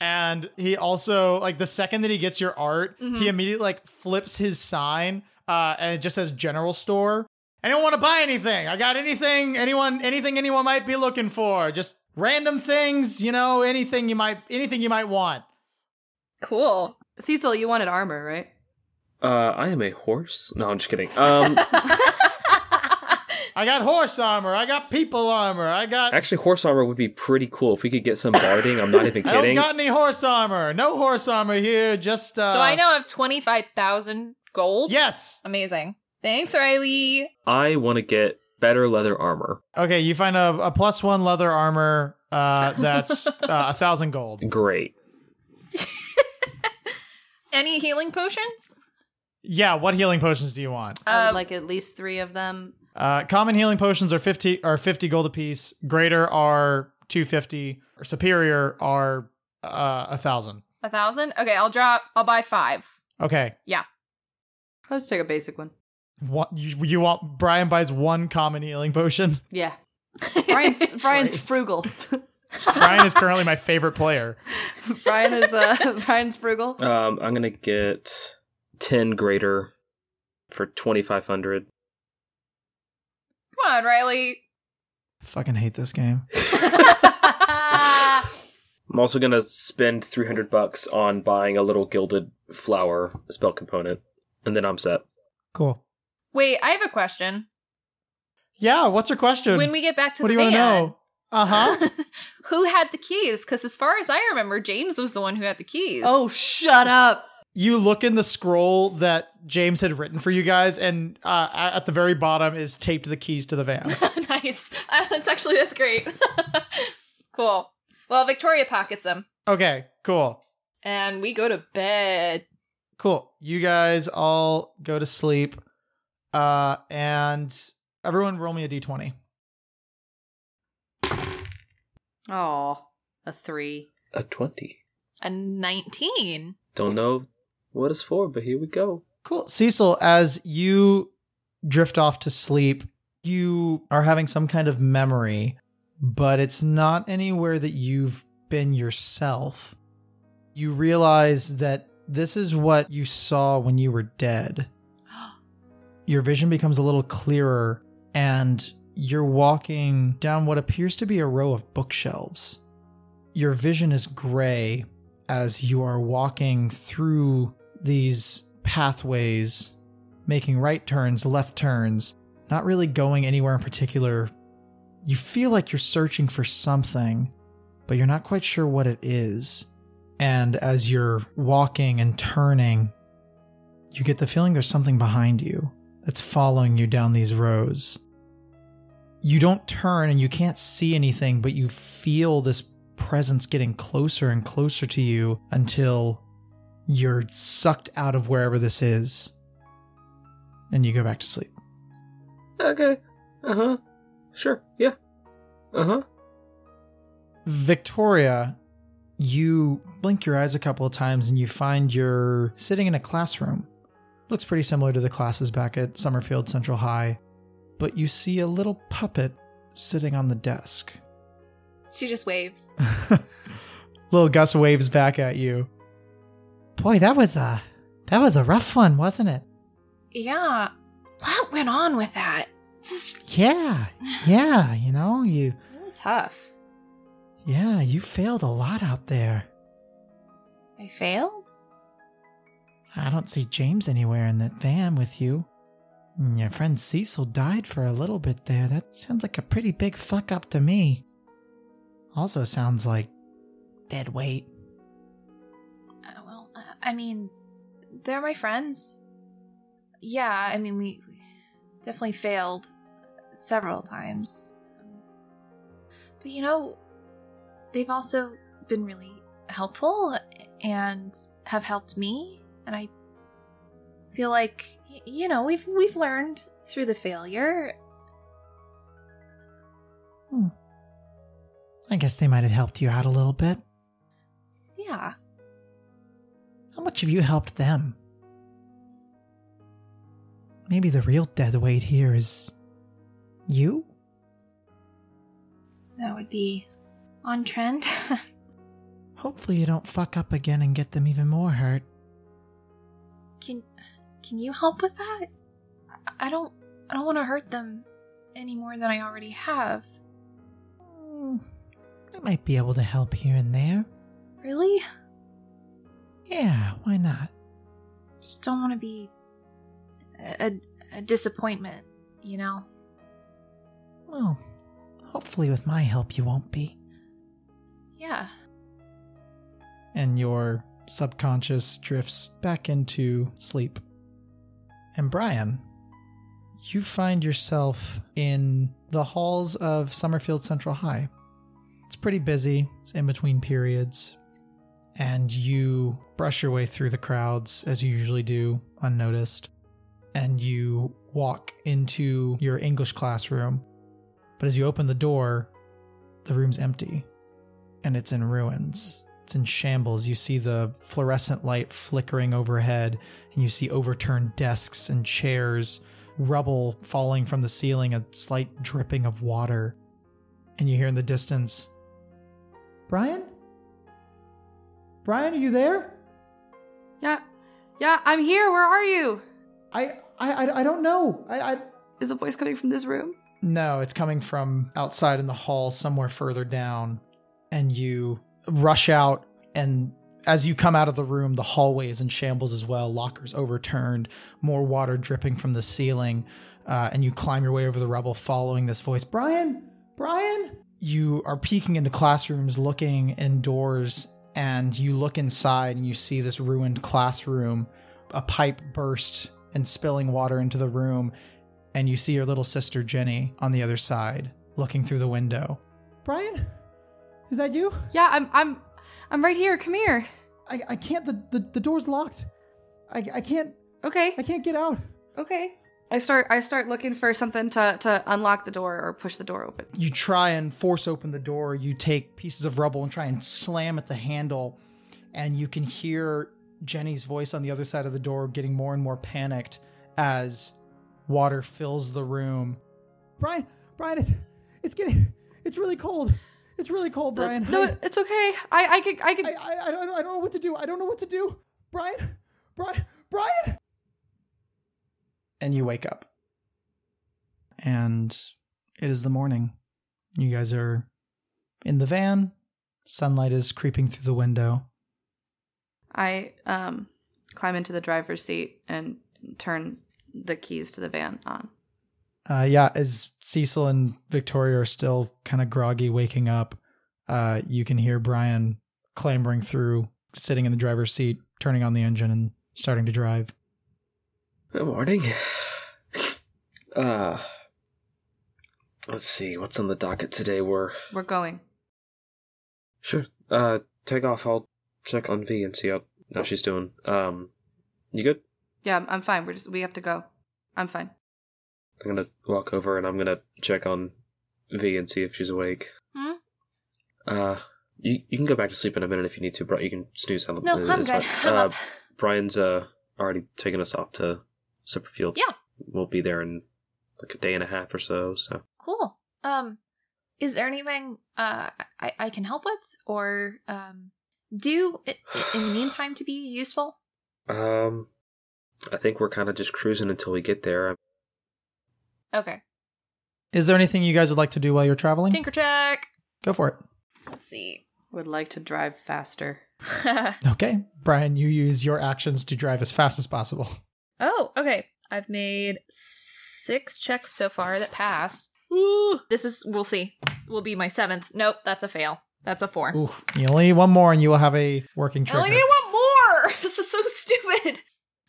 and he also, like, the second that he gets your art, he immediately, like, flips his sign uh, and it just says general store. Anyone want to buy anything? I got anything, anyone, anything anyone might be looking for. Just random things, you know, anything you might, anything you might want. cool. Cecil, you wanted armor, right? Uh, I am a horse. No, I'm just kidding. Um, I got horse armor. I got people armor. I got. Actually, horse armor would be pretty cool if we could get some barding. I'm not even kidding. I don't kidding. got any horse armor. No horse armor here. Just uh. so I now have 25,000 gold. Yes. Amazing. Thanks, Riley. I want to get better leather armor. Okay, you find a, a plus one leather armor. Uh, that's uh, a thousand gold. Great. Any healing potions? Yeah. What healing potions do you want? I Uh, would like at least three of them. Uh, common healing potions are fifty are fifty gold apiece. Greater are two fifty. Or superior are uh, a thousand. A thousand? Okay, I'll drop. I'll buy five. Okay. Yeah. I'll just take a basic one. What you, you want? Brian buys one common healing potion. Yeah. Brian's Brian's frugal. Brian is currently my favorite player. Brian is uh Brian's frugal. Um, I'm gonna get ten greater for twenty five hundred. Come on, Riley. Fucking hate this game. I'm also gonna spend three hundred bucks on buying a little gilded flower spell component, and then I'm set. Cool. Wait, I have a question. Yeah. What's your question? When we get back to what do you want to know? Uh huh. who had the keys? Because as far as I remember, James was the one who had the keys. oh, shut up. You look in the scroll that James had written for you guys, and uh, at the very bottom is taped the keys to the van. nice. Uh, that's actually that's great. cool. Well, Victoria pockets them, Okay. Cool. and we go to bed. Cool. You guys all go to sleep. Uh, and everyone roll me a d20. Oh, a three. A twenty. A nineteen. Don't know what it's for, but here we go. Cool. Cecil, as you drift off to sleep, you are having some kind of memory, but it's not anywhere that you've been yourself. You realize that this is what you saw when you were dead. Your vision becomes a little clearer, and you're walking down what appears to be a row of bookshelves. Your vision is gray as you are walking through these pathways, making right turns, left turns, not really going anywhere in particular. You feel like you're searching for something, but you're not quite sure what it is. And as you're walking and turning, you get the feeling there's something behind you that's following you down these rows. You don't turn and you can't see anything, but you feel this presence getting closer and closer to you until you're sucked out of wherever this is and you go back to sleep. Okay. Uh huh. Sure. Yeah. Uh huh. Victoria, you blink your eyes a couple of times and you find you're sitting in a classroom. Looks pretty similar to the classes back at Summerfield Central High, but you see a little puppet sitting on the desk. She just waves. little Gus waves back at you. Boy, that was a that was a rough one, wasn't it? Yeah. What went on with that? Just Yeah. Yeah, you know, you really tough. yeah, you failed a lot out there. I failed? I don't see James anywhere in that van with you. Mm, your friend Cecil died for a little bit there. That sounds like a pretty big fuck up to me. Also sounds like dead weight. I mean, they're my friends. Yeah, I mean, we, we definitely failed several times. But you know, they've also been really helpful and have helped me, and I feel like you know we've we've learned through the failure. Hmm. I guess they might have helped you out a little bit. Yeah, How much have you helped them? Maybe the real dead weight here is you? that would be on trend. Hopefully you don't fuck up again and get them even more hurt. can can you help with that? I- don't I don't want to hurt them any more than I already have. Hmm, I might be able to help here and there. Really? Yeah, why not? Just don't want to be a, a, disappointment, you know? Well, hopefully, with my help, you won't be. Yeah. And your subconscious drifts back into sleep. And Brian, you find yourself in the halls of Summerfield Central High. It's pretty busy, it's in between periods, and you brush your way through the crowds as you usually do, unnoticed, and you walk into your English classroom. But as you open the door, the room's empty and it's in ruins. It's in shambles. You see the fluorescent light flickering overhead, and you see overturned desks and chairs, rubble falling from the ceiling, a slight dripping of water. And you hear in the distance, Brian? Brian, are you there? Yeah, yeah, I'm here. Where are you? I I I, I don't know. I, I Is the voice coming from this room? No, it's coming from outside in the hall somewhere further down. And you rush out, and as you come out of the room, the hallway is in shambles as well. Lockers overturned, more water dripping from the ceiling. Uh, and you climb your way over the rubble, following this voice Brian! Brian! You are peeking into classrooms, looking indoors, and you look inside and you see this ruined classroom. A pipe burst and spilling water into the room, and you see your little sister Jenny on the other side, looking through the window. Brian, is that you? Yeah, I'm I'm I'm right here. Come here. I, I can't. The, the the door's locked. I I can't. Okay. I can't get out. Okay. I start I start looking for something to to unlock the door or push the door open. You try and force open the door. You take pieces of rubble and try and slam at the handle, and you can hear Jenny's voice on the other side of the door getting more and more panicked as water fills the room. Brian, Brian, it's it's getting it's really cold. It's really cold, Brian. No, I- it's okay. I I can I can I, I, I, don't, I don't know what to do. I don't know what to do. Brian, Brian, Brian. And you wake up. And it is the morning. You guys are in the van. Sunlight is creeping through the window. I um climb into the driver's seat and turn the keys to the van on. Uh, yeah, as Cecil and Victoria are still kind of groggy, waking up, uh, you can hear Brian clambering through, sitting in the driver's seat, turning on the engine, and starting to drive. Good morning. Uh, let's see what's on the docket today. We're We're going. sure. Uh, take off. I'll check on V and see how how she's doing. Um, you good? Yeah, I'm, I'm fine. We're just we have to go. I'm fine. I'm gonna walk over and I'm gonna check on V and see if she's awake. Hmm? Uh, you you can go back to sleep in a minute if you need to, but you can snooze on. No, it- I'm it's good. fine. I'm uh, up. Brian's uh already taken us off to Superfield. Yeah. we'll be there in like a day and a half or so. So Cool. Um, is there anything uh I, I can help with or um do in the meantime to be useful? um, I think we're kind of just cruising until we get there. Okay. Is there anything you guys would like to do while you're traveling? Tinker check. Go for it. Let's see. Would like to drive faster. Okay. Brian, you use your actions to drive as fast as possible. Oh, okay. I've made six checks so far that passed. Ooh, this is we'll see. Will be my seventh. Nope, that's a fail. That's a four. Ooh, you only need one more and you will have a working I trigger. only need one more. This is so stupid.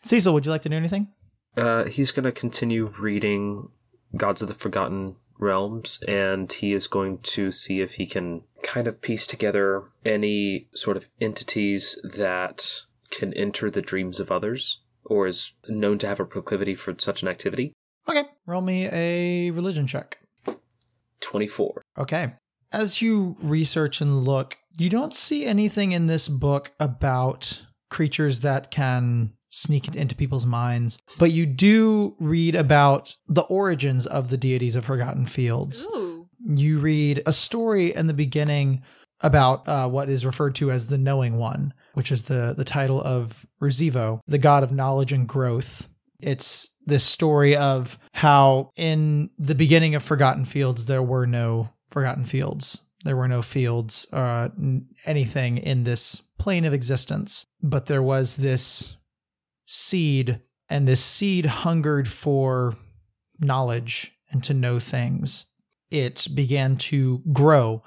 Cecil, would you like to do anything? Uh, he's gonna continue reading Gods of the Forgotten Realms, and he is going to see if he can kind of piece together any sort of entities that can enter the dreams of others, or is known to have a proclivity for such an activity. Okay. Roll me a religion check. 24. Okay. As you research and look, you don't see anything in this book about creatures that can sneak into people's minds, but you do read about the origins of the deities of Forgotten Fields. Ooh. You read a story in the beginning about uh, what is referred to as the Knowing One, which is the, the title of Ruzivo, the god of knowledge and growth. It's this story of how in the beginning of Forgotten Fields, there were no Forgotten Fields. There were no fields, uh, anything in this plane of existence. But there was this seed, and this seed hungered for knowledge and to know things. it began to grow,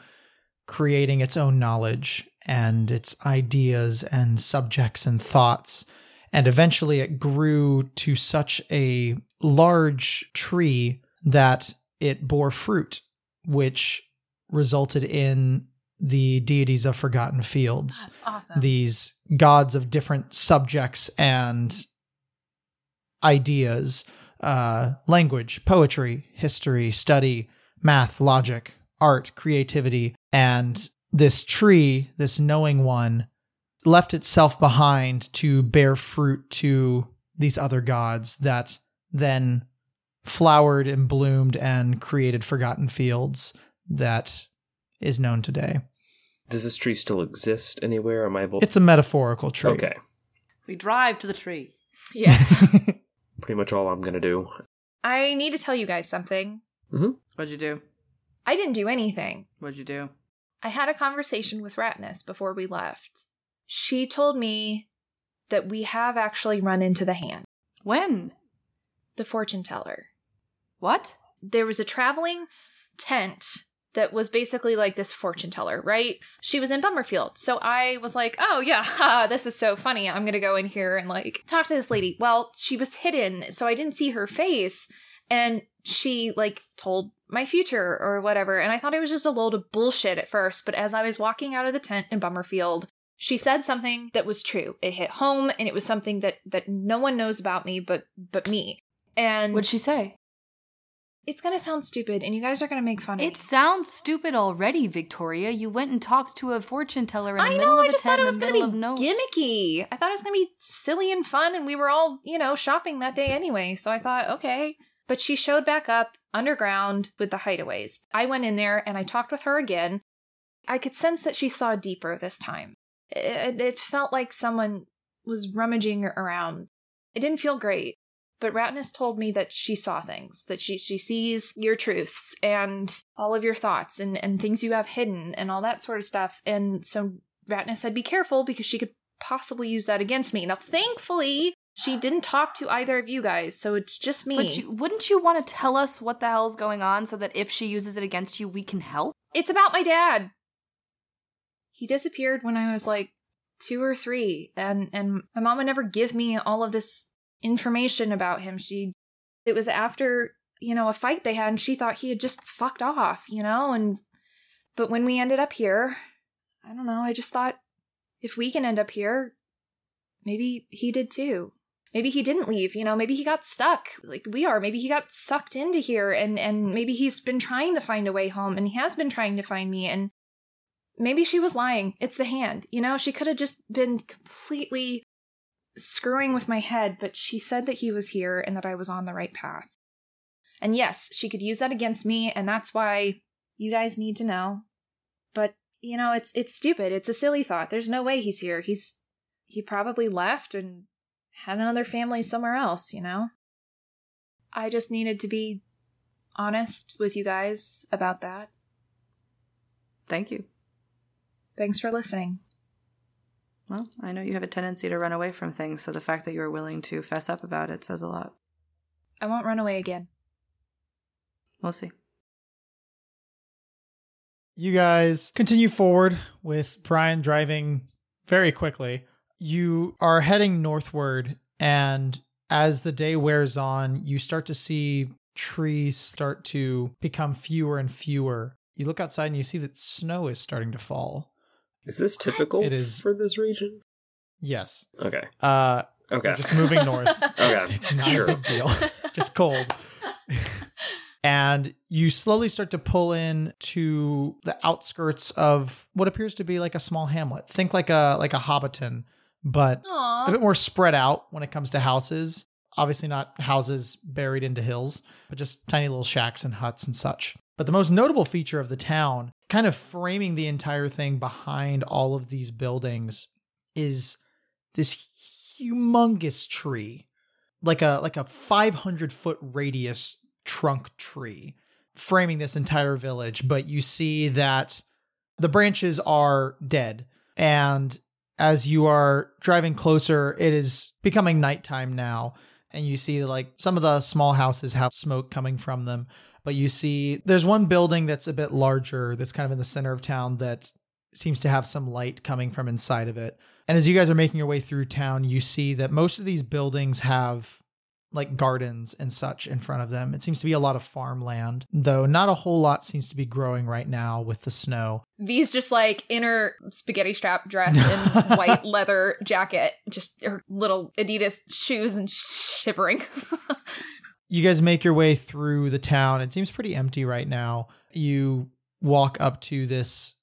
creating its own knowledge and its ideas and subjects and thoughts. And eventually it grew to such a large tree that it bore fruit, which resulted in the deities of Forgotten Fields That's awesome. these gods of different subjects and ideas uh, language, poetry, history, study, math, logic, art, creativity. And this tree, this knowing one, left itself behind to bear fruit to these other gods that then flowered and bloomed and created Forgotten Fields that is known today. Does this tree still exist anywhere? Am I able? It's a metaphorical tree. okay. We drive to the tree. yes. Pretty much all I'm gonna do. I need to tell you guys something. Mm-hmm. What'd you do? I didn't do anything. What'd you do? I had a conversation with Ratness before we left. She told me that we have actually run into the hand, When? the fortune teller. What? There was a traveling tent that was basically like this fortune teller, right? She was in Bummerfield. So I was like, oh, yeah, haha, this is so funny. I'm going to go in here and like talk to this lady. Well, she was hidden, so I didn't see her face. And she like told my future or whatever. And I thought it was just a load of bullshit at first. But as I was walking out of the tent in Bummerfield, she said something that was true. It hit home and it was something that that no one knows about me but but me. And What'd she say? it's gonna sound stupid and you guys are gonna make fun of It me. sounds stupid already, Victoria. You went and talked to a fortune teller in the I middle know, of I a just tent it in was the gonna middle be of no. gimmicky. I thought it was gonna be silly and fun, and we were all, you know, shopping that day anyway. So I thought, okay. But she showed back up underground with the hideaways. I went in there and I talked with her again. I could sense that she saw deeper this time. It, it felt like someone was rummaging around. It didn't feel great. But Ratness told me that she saw things, that she she sees your truths and all of your thoughts and, and things you have hidden and all that sort of stuff. And so Ratness said, be careful because she could possibly use that against me. Now, thankfully, she didn't talk to either of you guys, so it's just me. But you, wouldn't you want to tell us what the hell's going on so that if she uses it against you, we can help? It's about my dad. He disappeared when I was like two or three, and and my mom would never give me all of this information about him. She, it was after you know a fight they had, and she thought he had just fucked off, you know. And but when we ended up here, I don't know. I just thought if we can end up here, maybe he did too. Maybe he didn't leave, you know, maybe he got stuck like we are. Maybe he got sucked into here and and maybe he's been trying to find a way home and he has been trying to find me and maybe she was lying. It's the hand. You know, she could have just been completely screwing with my head, but she said that he was here and that I was on the right path. And yes, she could use that against me and that's why you guys need to know. But, you know, it's it's stupid. It's a silly thought. There's no way he's here. He's he probably left and had another family somewhere else, you know? I just needed to be honest with you guys about that. Thank you. Thanks for listening. Well, I know you have a tendency to run away from things, so the fact that you were willing to fess up about it says a lot. I won't run away again. We'll see. You guys continue forward with Brian driving very quickly. You are heading northward, and as the day wears on, you start to see trees start to become fewer and fewer. You look outside and you see that snow is starting to fall. Is this typical It is- for this region? Yes. Okay. Uh, Okay. just moving north. Okay. It's not Sure. a big deal. It's just cold. and you slowly start to pull in to the outskirts of what appears to be like a small hamlet. Think like a like a Hobbiton, but a bit more spread out when it comes to houses. Obviously not houses buried into hills, but just tiny little shacks and huts and such. But the most notable feature of the town, kind of framing the entire thing behind all of these buildings, is this humongous tree like a like a 500 foot radius trunk tree framing this entire village but you see that the branches are dead and as you are driving closer it is becoming nighttime now and you see like some of the small houses have smoke coming from them but you see there's one building that's a bit larger that's kind of in the center of town that seems to have some light coming from inside of it. And as you guys are making your way through town, you see that most of these buildings have like gardens and such in front of them. It seems to be a lot of farmland, though not a whole lot seems to be growing right now with the snow. V's just like in her spaghetti strap dress and white leather jacket, just her little Adidas shoes and shivering. You guys make your way through the town. It seems pretty empty right now. You walk up to this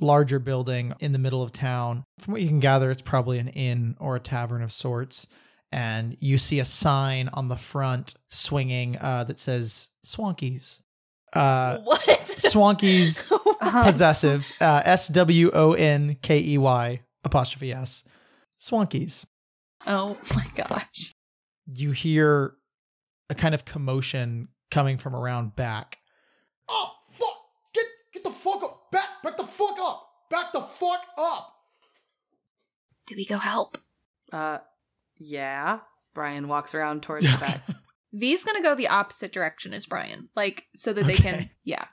larger building in the middle of town. From what you can gather, it's probably an inn or a tavern of sorts. And you see a sign on the front swinging uh, that says Swonkey's. Uh, what? Swonkey's possessive. Uh, S W O N K E Y apostrophe S. Swonkey's. oh my gosh. You hear a kind of commotion coming from around back. Oh fuck! Get get the fuck up! Back back the fuck up! Back the fuck up! Do we go help? Uh, yeah. Brian walks around towards the back. V's gonna go the opposite direction as Brian, like so that they Okay. can, yeah.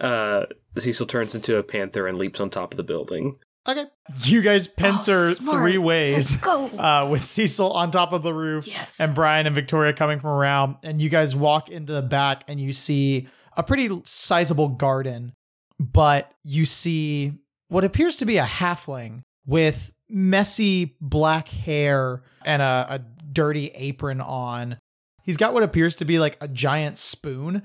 Uh, Cecil turns into a panther and leaps on top of the building. Okay. You guys pincer Oh, smart. three ways. Let's go. uh, with Cecil on top of the roof yes. and Brian and Victoria coming from around. And you guys walk into the back and you see a pretty sizable garden, but you see what appears to be a halfling with messy black hair and a, a dirty apron on. He's got what appears to be like a giant spoon,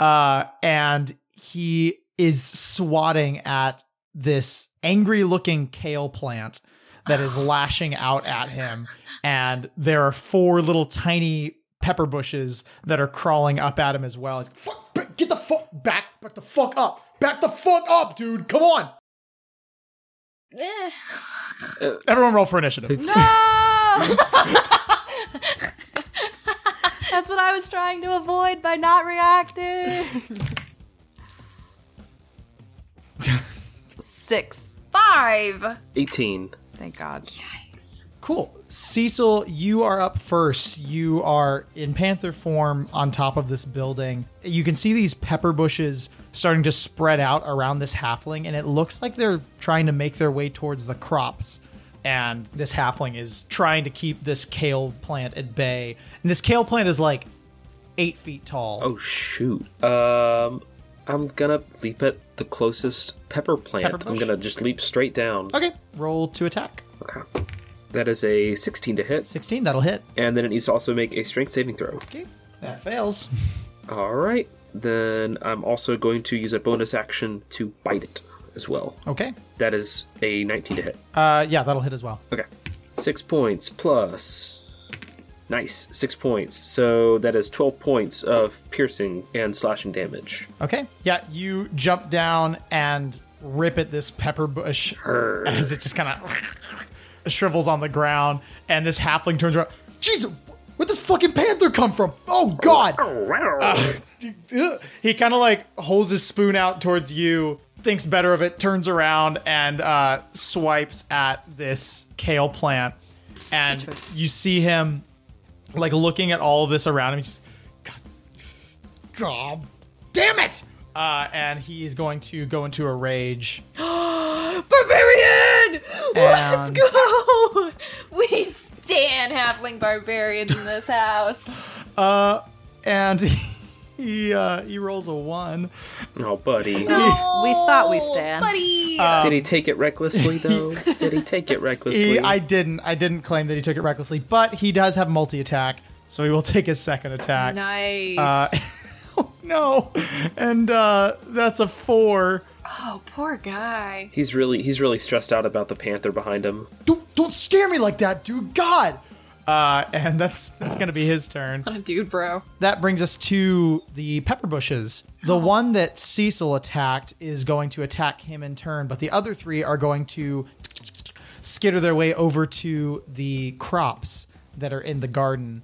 uh, and he is swatting at this angry looking kale plant that is lashing out at him. And there are four little tiny pepper bushes that are crawling up at him as well. He's Fuck! Get the fuck back! Back the fuck up! Back the fuck up, dude! Come on! Eh. Everyone roll for initiative. No! That's what I was trying to avoid by not reacting. Six. Five. 18. Thank God. Yikes. Cool. Cecil, you are up first. You are in panther form on top of this building. You can see these pepper bushes starting to spread out around this halfling, and it looks like they're trying to make their way towards the crops. And this halfling is trying to keep this kale plant at bay. And this kale plant is like eight feet tall. Oh, shoot. Um, I'm gonna leap at the closest pepper plant. Pepper I'm gonna just leap straight down. Okay, roll to attack. Okay. That is a 16 to hit. 16, that'll hit. And then it needs to also make a strength saving throw. Okay, that fails. All right. Then I'm also going to use a bonus action to bite it as well. Okay, That is a 19 to hit. uh, yeah, that'll hit as well. Okay. Six points plus. Nice. Six points. So that is 12 points of piercing and slashing damage. Okay. Yeah, you jump down and rip at this pepper bush as it just kind of shrivels on the ground, and this halfling turns around. Jesus! Where'd this fucking panther come from? Oh god! Ugh. He kind of like holds his spoon out towards you, thinks better of it, turns around and uh, swipes at this kale plant, and you see him like looking at all of this around him. He's just, God, God, damn it! Uh, and he's going to go into a rage. Barbarian! And- Let's go! We stand halfling barbarians in this house. Uh, and he uh, he rolls a one. Oh, buddy. We thought we stand. Buddy! Did he take it recklessly, though? Did he take it recklessly? He, I didn't. I didn't claim that he took it recklessly, but he does have multi attack, so he will take his second attack. nice. Uh, oh, no, and uh, that's a four. oh, poor guy. He's really he's really stressed out about the panther behind him. Don't don't scare me like that, dude! God! Uh, and that's that's gonna be his turn. What a dude, bro. That brings us to the pepper bushes. The one that Cecil attacked is going to attack him in turn, but the other three are going to skitter their way over to the crops that are in the garden.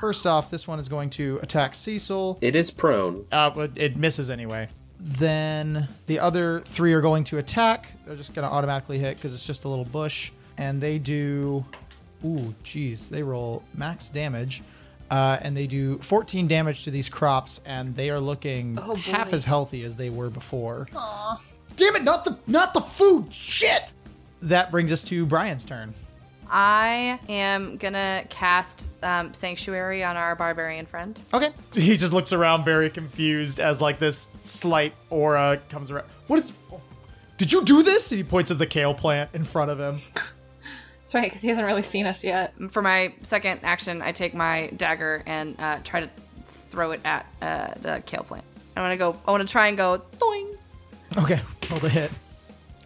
First off, this one is going to attack Cecil. It is prone. Uh, but it misses anyway. Then the other three are going to attack. They're just going to automatically hit because it's just a little bush. And they do. Ooh, geez. They roll max damage. Uh, and they do 14 damage to these crops, and they are looking Oh, half as healthy as they were before. Aw. Damn it, not the not the food. Shit. That brings us to Brian's turn. I am gonna cast um, Sanctuary on our barbarian friend. Okay. He just looks around very confused as like this slight aura comes around. What is? Did you do this? And he points at the kale plant in front of him. That's right, because he hasn't really seen us yet. For my second action, I take my dagger and uh, try to throw it at uh, the kale plant. I want to go. I want to try and go. Doing. Okay, roll the hit.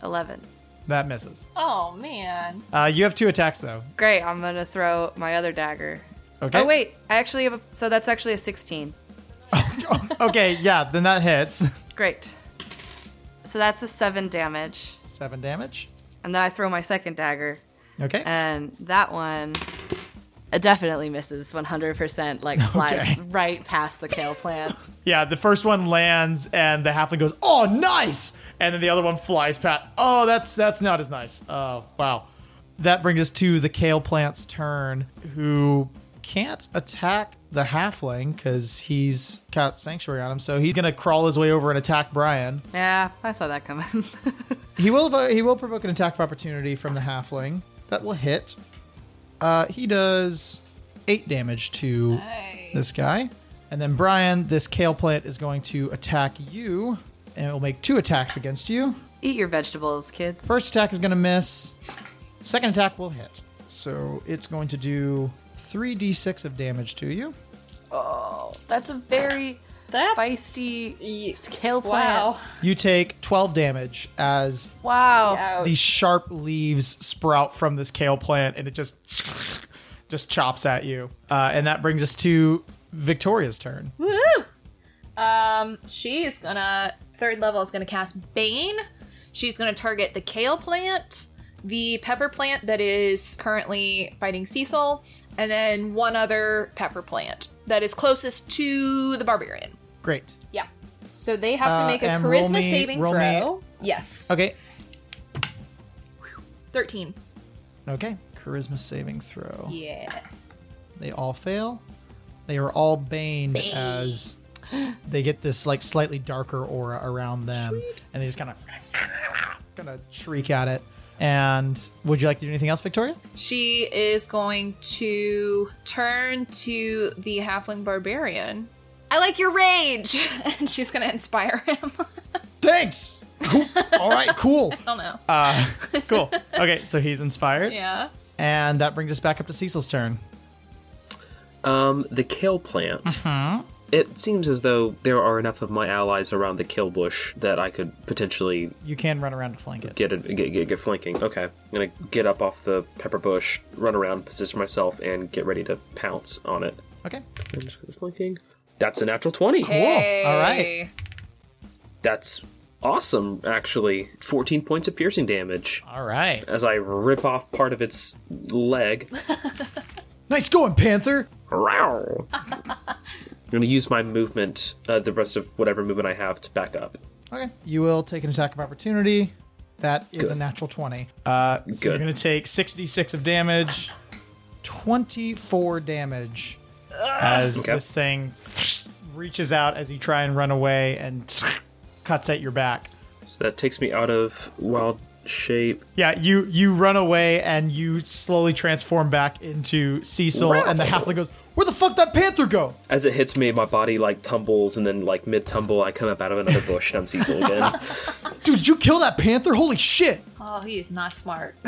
Eleven. That misses. Oh man. Uh, you have two attacks though. Great. I'm gonna throw my other dagger. Okay. Oh wait, I actually have a. So that's actually a 16. okay, yeah, then that hits. Great. So that's a seven damage, Seven damage. and then I throw my second dagger, Okay. and that one definitely misses 100%. Like flies Okay. right past the kale plant. Yeah, the first one lands and the halfling goes, "Oh, nice!" And then the other one flies past. Oh, that's that's not as nice. Oh, wow. That brings us to the kale plant's turn, who can't attack the halfling because he's got sanctuary on him. So he's gonna crawl his way over and attack Brian. yeah, I saw that coming. He will he will provoke an attack of opportunity from the halfling. That will hit. Uh, he does eight damage to Nice. this guy. And then Brian, this kale plant is going to attack you, and it will make two attacks against you. Eat your vegetables, kids. First attack is going to miss. Second attack will hit. So it's going to do 3d6 of damage to you. oh, that's a very That's feisty kale plant. Wow. You take 12 damage as Wow. Ouch. these sharp leaves sprout from this kale plant, and it just just chops at you. Uh, and that brings us to Victoria's turn. Woo! Um, she's gonna third level is gonna cast Bane. She's gonna target the kale plant, the pepper plant that is currently fighting Cecil, and then one other pepper plant that is closest to the barbarian. Great. Yeah. So they have to Uh, make a and roll charisma me- saving roll me- throw. Yes. Okay. Thirteen. Okay. Charisma saving throw. Yeah. They all fail. They are all baned Bane. as they get this like slightly darker aura around them, and they just kind of kind of shriek at it. And would you like to do anything else, Victoria? She is going to turn to the halfling barbarian. I like your rage, and she's gonna inspire him. Thanks. Cool. all right. Cool. I don't know. Uh, cool. Okay, so he's inspired, yeah. and that brings us back up to Cecil's turn. Um, the kale plant. Mm-hmm. It seems as though there are enough of my allies around the kale bush that I could potentially You can run around to flank it. get it, get, get, get flanking. Okay, I'm gonna get up off the pepper bush, run around, position myself, and get ready to pounce on it. Okay. I'm just gonna flanking. That's a natural twenty. Hey. All right. That's awesome. Actually, 14 points of piercing damage All right. as I rip off part of its leg. Nice going, Panther. Rawr. I'm gonna use my movement, uh, the rest of whatever movement I have, to back up. Okay. You will take an attack of opportunity. That is a natural 20. Uh, so you're going to take 66 of damage, 24 damage as Okay. this thing reaches out as you try and run away and cuts at your back. So that takes me out of wild shape. Yeah, you you run away and you slowly transform back into Cecil, and the halfling goes, "Where the fuck that panther go?" As it hits me, my body like tumbles, and then like mid tumble, I come up out of another bush, and I'm Cecil again. Dude, did you kill that panther? Holy shit! Oh, he is not smart.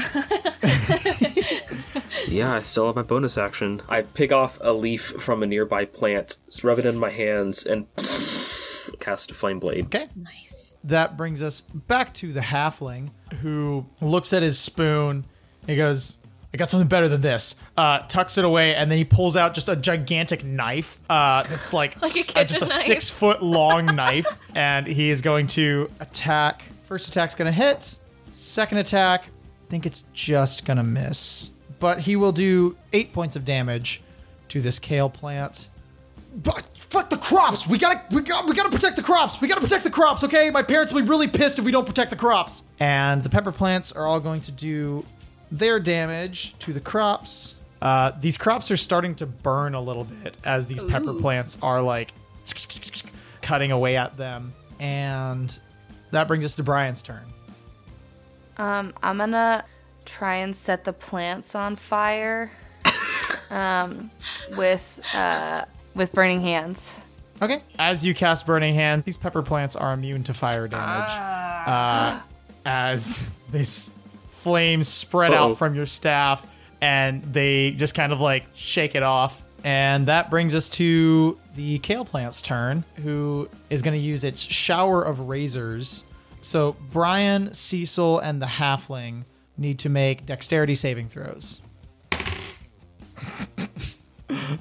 yeah, I still have my bonus action. I pick off a leaf from a nearby plant, rub it in my hands, and cast a flame blade. Okay, nice. that brings us back to the halfling who looks at his spoon. He goes, I got something better than this. Uh, tucks it away, and then he pulls out just a gigantic knife. Uh, that's like, Like s- uh, just a knife. six foot long knife, and he is going to attack. First attack's going to hit. Second attack, I think it's just going to miss. But he will do eight points of damage to this kale plant. But fuck the crops. We gotta, we got, we gotta protect the crops. We gotta protect the crops. Okay, my parents will be really pissed if we don't protect the crops. And the pepper plants are all going to do their damage to the crops. Uh, these crops are starting to burn a little bit as these pepper Ooh. plants are like cutting away at them. And that brings us to Brian's turn. Um, I'm gonna try and set the plants on fire. um, with uh, with burning hands. Okay. As you cast Burning Hands, these pepper plants are immune to fire damage. Uh, as this flames spread Uh-oh. out from your staff and they just kind of like shake it off. And that brings us to the kale plant's turn, who is going to use its shower of razors. So Brian, Cecil, and the halfling need to make dexterity saving throws. the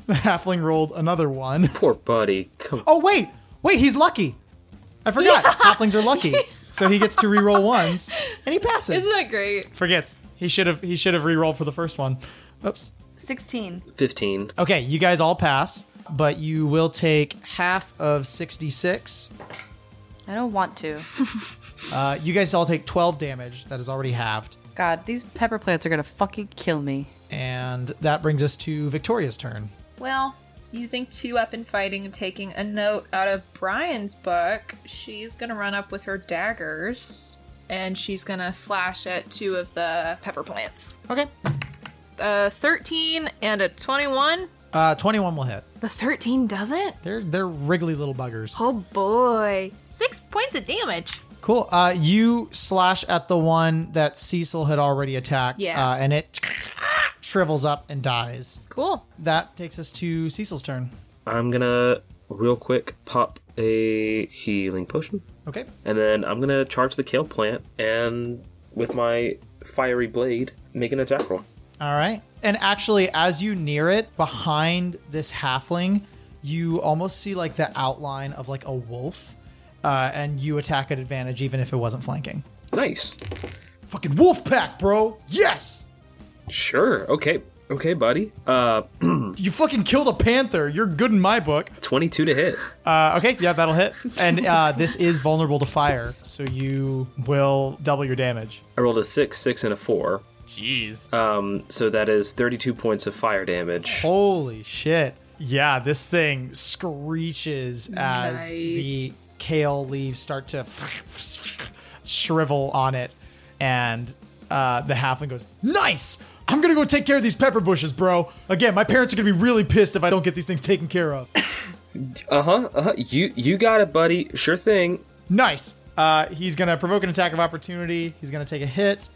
halfling rolled another one. Poor buddy. Come Oh wait, wait, he's lucky. I forgot. Halflings are lucky, so he gets to reroll ones, and he passes. Isn't that great? Forgets. He should have. He should have rerolled for the first one. Oops. Sixteen. 15. Okay, you guys all pass, but you will take half of sixty-six. I don't want to. Uh, you guys all take twelve damage. That is already halved, God, these pepper plants are gonna fucking kill me. and that brings us to Victoria's turn. Well, using two weapon fighting and taking a note out of Brian's book, she's gonna run up with her daggers and she's gonna slash at two of the pepper plants. Okay. A 13 and a 21. Uh, twenty-one will hit. The 13 doesn't? They're they're wriggly little buggers. Oh boy. Six points of damage. Cool. Uh, you slash at the one that Cecil had already attacked. Yeah. Uh, and it shrivels up and dies. Cool. That takes us to Cecil's turn. I'm gonna real quick pop a healing potion. Okay. And then I'm gonna charge the kale plant and with my fiery blade make an attack roll. All right. And actually, as you near it, behind this halfling, you almost see like the outline of like a wolf. Uh, and you attack at advantage even if it wasn't flanking. Nice. Fucking wolf pack, bro. Yes. Sure. Okay. Okay, buddy. Uh, You fucking killed a panther. You're good in my book. 22 to hit. Uh, okay, yeah, that'll hit. And uh, this is vulnerable to fire, so you will double your damage. I rolled a six, six, and a four. Jeez. Um, so that is 32 points of fire damage. Holy shit. Yeah, this thing screeches as Nice. the kale leaves start to shrivel on it. And uh, the halfling goes, Nice. I'm gonna go take care of these pepper bushes, bro. Again, my parents are gonna be really pissed if I don't get these things taken care of. Uh huh. Uh huh. You you got it, buddy. Sure thing. Nice. Uh, he's to provoke an attack of opportunity. He's to take a hit.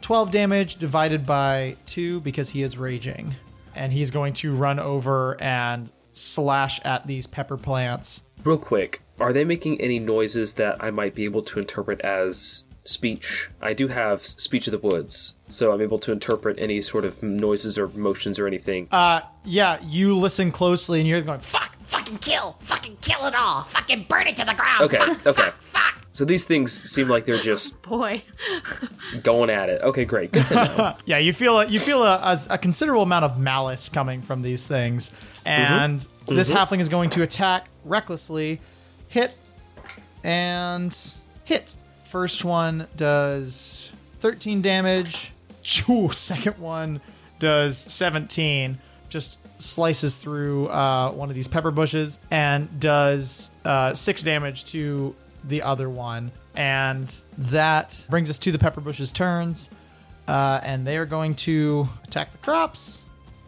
12 damage divided by 2 because he is raging. And he's going to run over and slash at these pepper plants. Real quick, are they making any noises that I might be able to interpret as speech? I do have speech of the woods, so I'm able to interpret any sort of noises or motions or anything. Uh, yeah, you listen closely and you're going, fuck. Fucking kill! Fucking kill it all! Fucking burn it to the ground! Okay, Fuck, okay. Fuck, fuck! So these things seem like they're just Boy. going at it. Okay, great. Good to know. Yeah, you feel a, you feel a, a, a considerable amount of malice coming from these things, and this halfling is going to attack recklessly, hit, and hit. First one does 13 damage. Choo, second one does 17. Just slices through uh, one of these pepper bushes and does uh, six damage to the other one. And that brings us to the pepper bushes' turns. Uh, and they are going to attack the crops.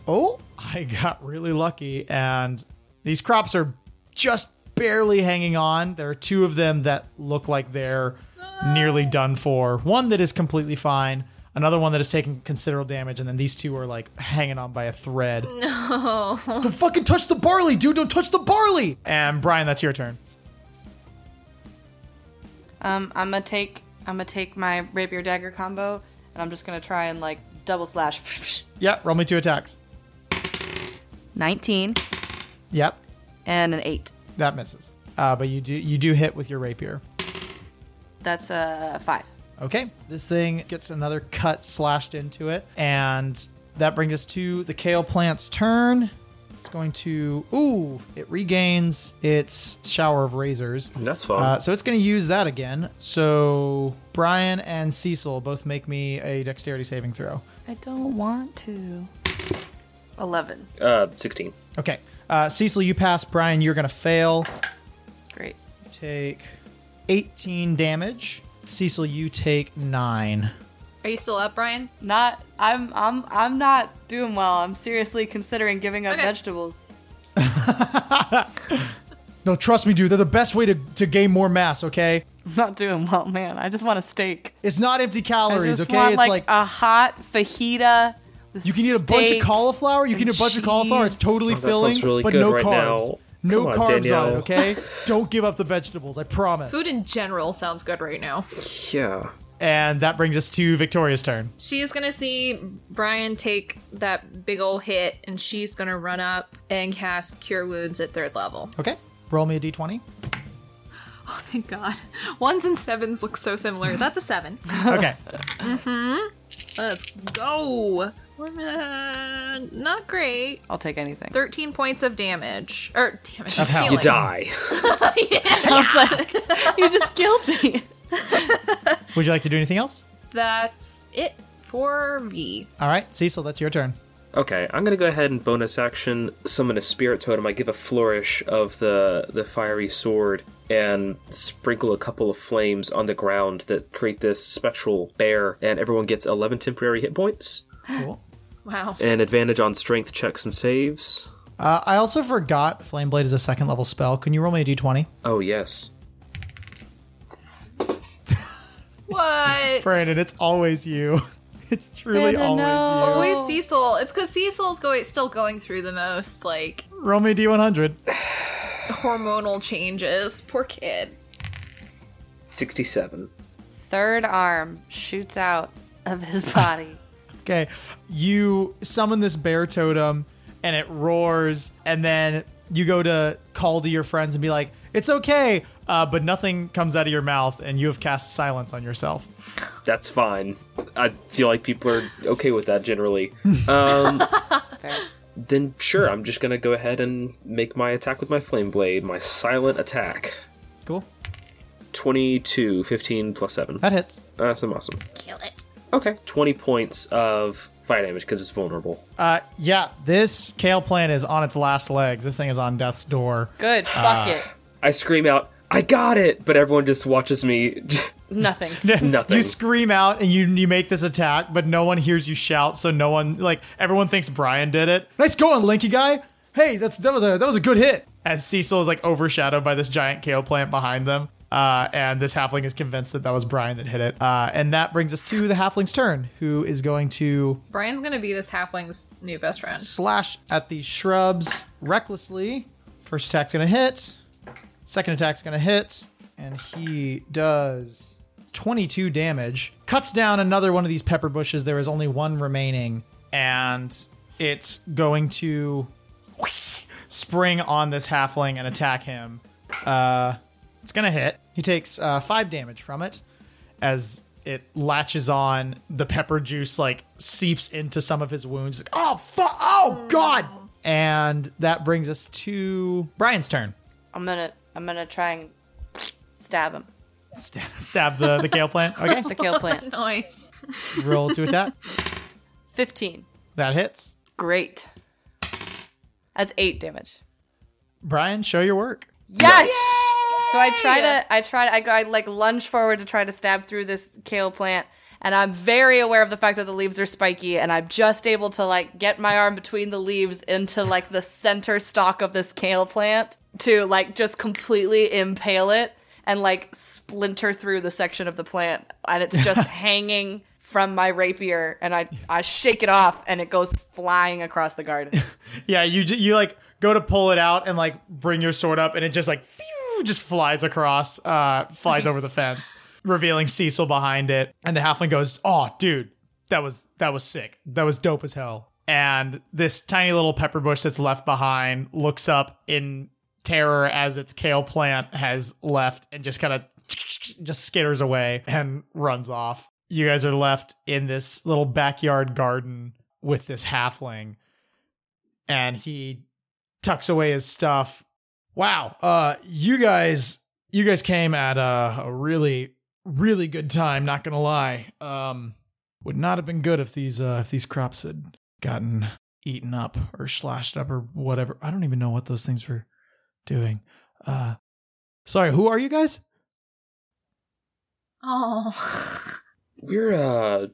Oh, I got really lucky. And these crops are just barely hanging on. There are two of them that look like they're nearly done for. One that is completely fine. Another one that is taking considerable damage, and then these two are like hanging on by a thread. No. Don't fucking touch the barley, dude. Don't touch the barley. And Brian, that's your turn. Um, I'm gonna take I'm gonna take my rapier dagger combo, and I'm just gonna try and like double slash. Yep, roll me two attacks. Nineteen Yep, and an eight. that misses. Uh, but you do you do hit with your rapier. That's a five. Okay, this thing gets another cut slashed into it, and that brings us to the kale plant's turn. It's going to ooh, it regains its shower of razors. That's fine. Uh, so it's going to use that again. So Brian and Cecil both make me a dexterity saving throw. I don't want to. Eleven. Uh, 16. Okay. Uh, Cecil, you pass. Brian, you're going to fail. Great. Take 18 damage. Cecil, you take 9. Are you still up, Brian? Not. I'm. I'm. I'm not doing well. I'm seriously considering giving up Okay. vegetables. No, trust me, dude. They're the best way to, to gain more mass, okay? I'm not doing well, man. I just want a steak. It's not empty I calories, just okay? want it's like, like, a hot fajita. you can eat a bunch of cauliflower. You can eat a and bunch of cauliflower. It's totally Oh, filling, really but good no right carbs. now. No on, carbs on it, okay? Don't give up the vegetables, I promise. Food in general sounds good right now. Yeah. And that brings us to Victoria's turn. She's gonna see Brian take that big old hit, and she's gonna run up and cast Cure Wounds at third level. Okay. Roll me a d20. Oh, thank God. Ones and sevens look so similar. That's a seven. Okay. mm hmm. Let's go. Uh, Not great. I'll take anything. 13 points of damage. Or damage. Of hell. You healing. die. I was like, you just killed me. Would you like to do anything else? That's it for me. All right, Cecil, that's your turn. Okay, I'm gonna go ahead and bonus action summon a spirit totem. I give a flourish of the the fiery sword and sprinkle a couple of flames on the ground that create this spectral bear, and everyone gets 11 temporary hit points Cool. Wow. and advantage on strength checks and saves. Uh, I also forgot Flame Blade is a second level spell. Can you roll me a d20? Oh yes, What? Brandon, it's always you. It's truly Brandon, always no. Always Cecil. It's because Cecil's going still going through the most like you. Roll me a d100. hormonal changes. Poor kid. 67. Third arm shoots out of his body. Okay. You summon this bear totem and it roars, and then you go to call to your friends and be like, it's okay. Uh, but nothing comes out of your mouth, and you have cast silence on yourself. That's fine. I feel like people are okay with that generally. Um, then sure, I'm just gonna go ahead and make my attack with my flame blade, my silent attack. Cool. 22, 15 plus 7. That hits. Awesome, awesome. Kill it. Okay, 20 points of fire damage because it's vulnerable. Uh, yeah, this kale plant is on its last legs. This thing is on death's door. Good. Fuck it. I scream out, I got it! But everyone just watches me. Nothing. Nothing. You scream out and you you make this attack, but no one hears you shout, so no one like everyone thinks Brian did it. Nice going, Linky guy. Hey, that's that was a that was a good hit. As Cecil is like overshadowed by this giant kale plant behind them, uh, and this halfling is convinced that that was Brian that hit it. Uh, and that brings us to the halfling's turn, who is going to Brian's gonna be this halfling's new best friend. slash at the shrubs recklessly. First attack's gonna hit. Second attack's gonna hit, and he does 22 damage. Cuts down another one of these pepper bushes. There is only one remaining, and it's going to spring on this halfling and attack him. Uh, it's gonna hit. He takes uh, five damage from it as it latches on. The pepper juice like seeps into some of his wounds. Like, oh fuck! Oh god! And that brings us to Brian's turn. I'm gonna. I'm gonna try and stab him. Stab, stab the the kale plant. Okay, The kale plant. Nice. roll to attack. Fifteen. That hits. Great. That's eight damage. Brian, show your work. Yes. So I try to, I try to, I, go, I like lunge forward to try to stab through this kale plant, and I'm very aware of the fact that the leaves are spiky, and I'm just able to like get my arm between the leaves into like the center stalk of this kale plant to like just completely impale it and like splinter through the section of the plant, and it's just hanging from my rapier, and I I shake it off, and it goes flying across the garden. Yeah, you you like go to pull it out and like bring your sword up, and it just like phew, just flies across, uh, flies over the fence, revealing Cecil behind it. And the halfling goes, "Oh, dude, that was that was sick. That was dope as hell." And this tiny little pepper bush that's left behind looks up in terror as its kale plant has left and just kind of just skitters away and runs off. You guys are left in this little backyard garden with this halfling and he tucks away his stuff. Wow, uh, you guys, you guys came at a, a really, really good time. Not gonna lie. Um, would not have been good if these uh, if these crops had gotten eaten up or slashed up or whatever. I don't even know what those things were doing. Uh, sorry, who are you guys? Oh. We're uh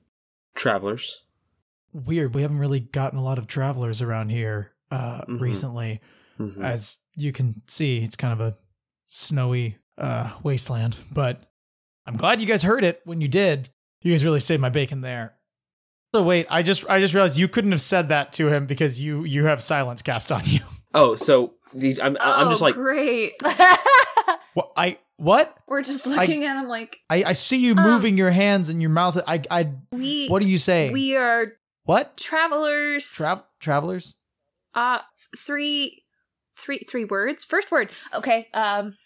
travelers. Weird. We haven't really gotten a lot of travelers around here uh, Mhm. recently. Mhm. As you can see, it's kind of a snowy uh, wasteland. But I'm glad you guys heard it when you did. You guys really saved my bacon there. So wait, I just I just realized you couldn't have said that to him because you you have silence cast on you. Oh, so these I'm I'm just Oh, like great. What I what We're just looking at him like I I see you Um, moving your hands and your mouth. I I we. what do you say? We are what travelers. Tra- travelers? Uh, three, three, three words. First word. Okay. Um.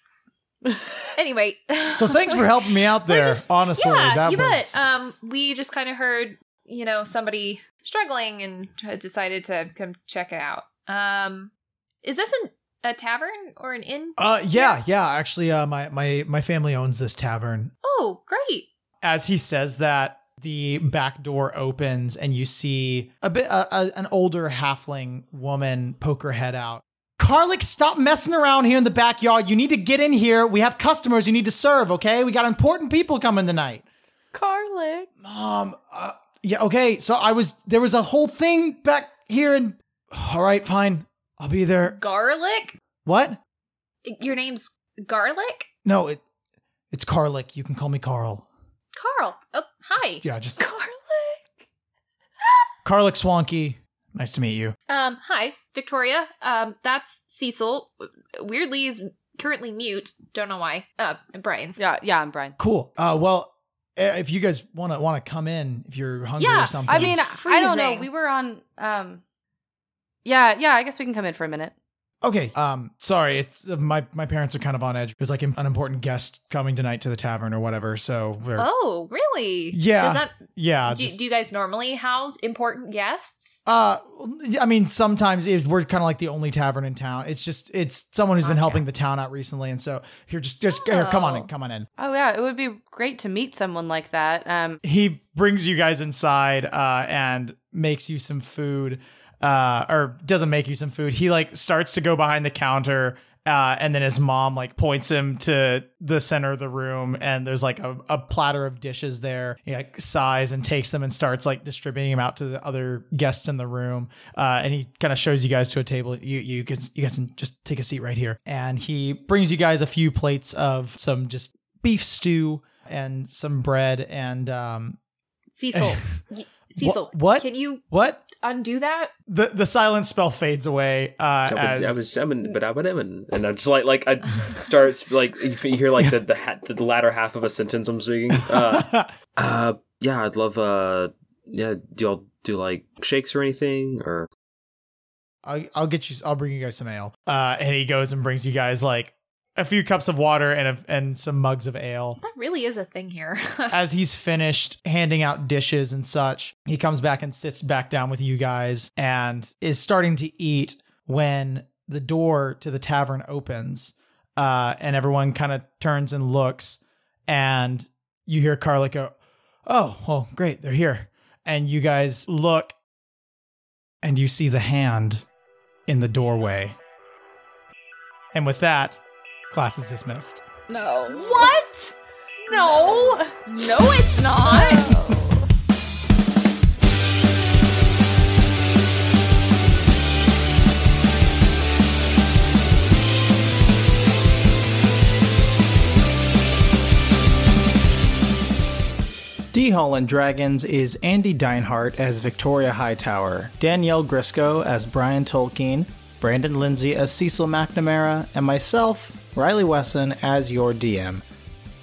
Anyway. So thanks for helping me out there. just- honestly, yeah, that you was bet. Um, we just kind of heard, you know, somebody struggling and decided to come check it out. Um, is this an, a tavern or an inn? Uh yeah, yeah, actually uh my my my family owns this tavern. Oh, great. As he says that, the back door opens and you see a bit uh, a, an older halfling woman poke her head out. Carlick, stop messing around here in the backyard. You need to get in here. We have customers you need to serve, okay? We got important people coming tonight. Carlick. Mom, uh, yeah, okay. So I was there was a whole thing back here and all right, fine. I'll be there. Garlic. What? Your name's Garlic. No, it it's Carlick. You can call me Carl. Carl. Oh, hi. Yeah, just Carlick. Carlick Swonkey. Nice to meet you. Um, hi, Victoria. Um, that's Cecil. Weirdly, is currently mute. Don't know why. Uh, and Brian. Yeah, yeah, I'm Brian. Cool. Uh, well, eh, if you guys want to want to come in, if you're hungry Yeah, or something. I mean, I don't know. We were on. Um. Yeah, yeah. I guess we can come in for a minute. Okay. Um, sorry. It's uh, my my parents are kind of on edge. There's like an important guest coming tonight to the tavern or whatever. So we're Oh, really? Yeah. Does that? yeah. do, just- do you guys normally house important guests? Uh, I mean, sometimes it, we're kind of like the only tavern in town. It's just it's someone who's been Gotcha. helping the town out recently, and so here, just just here, come on in, Oh. come on in. Oh yeah, it would be great to meet someone like that. Um. He brings you guys inside, uh, and makes you some food, uh, or doesn't make you some food. He like starts to go behind the counter. Uh, and then his mom like points him to the center of the room, and there's like a, a platter of dishes there. He like sighs and takes them and starts like distributing them out to the other guests in the room. Uh, and he kind of shows you guys to a table. You you can you guys can just take a seat right here. And he brings you guys a few plates of some just beef stew and some bread and um Cecil. Cecil. what? Can you what undo that? the the silence spell fades away uh as I was seven, but I'm an and I'm just like like I start like you you hear like the the, ha- the latter half of a sentence I'm speaking. Uh, uh, yeah, I'd love. Uh, yeah, do y'all do like shakes or anything or? I'll, I'll get you I'll bring you guys some ale uh and he goes and brings you guys like a few cups of water and a, and some mugs of ale That really is a thing here. as he's finished handing out dishes and such, he comes back and sits back down with you guys and is starting to eat when the door to the tavern opens. Uh, and everyone kind of turns and looks, and you hear Carla go, Oh, well, great, they're here. And you guys look, and you see the hand in the doorway. And with that, class is dismissed. No. what? No. No, it's not. D Hall and Dragons is Andy Deinhardt as Victoria Hightower, Danielle Grisco as Brian Tolkien, Brandon Lindsay as Cecil McNamara, and myself, Riley Wesson, as your DM.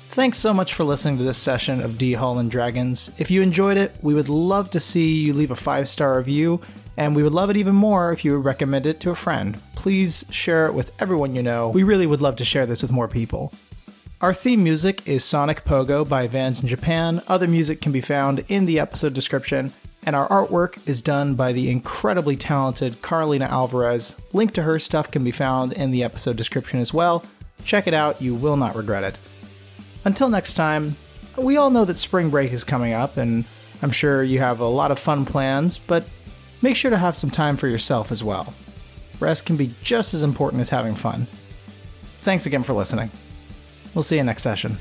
Thanks so much for listening to this session of D Hall and Dragons. If you enjoyed it, we would love to see you leave a five star review, and we would love it even more if you would recommend it to a friend. Please share it with everyone you know. We really would love to share this with more people. Our theme music is Sonic Pogo by Vans in Japan. Other music can be found in the episode description. And our artwork is done by the incredibly talented Carlina Alvarez. Link to her stuff can be found in the episode description as well. Check it out, you will not regret it. Until next time, we all know that spring break is coming up, and I'm sure you have a lot of fun plans, but make sure to have some time for yourself as well. Rest can be just as important as having fun. Thanks again for listening. We'll see you next session.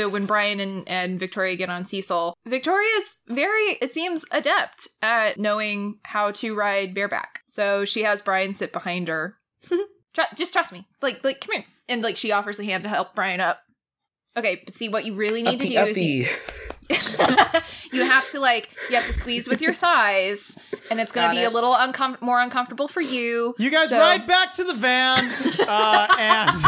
So when Brian and, and Victoria get on Cecil, Victoria's very, it seems, adept at knowing how to ride bareback. So she has Brian sit behind her. Tru- just trust me. Like, like, come here. And like, she offers a hand to help Brian up. Okay, but see what you really need to do is you, you have to like you have to squeeze with your thighs, and it's going to be it. a little uncom- more uncomfortable for you. You guys So- ride back to the van, uh, and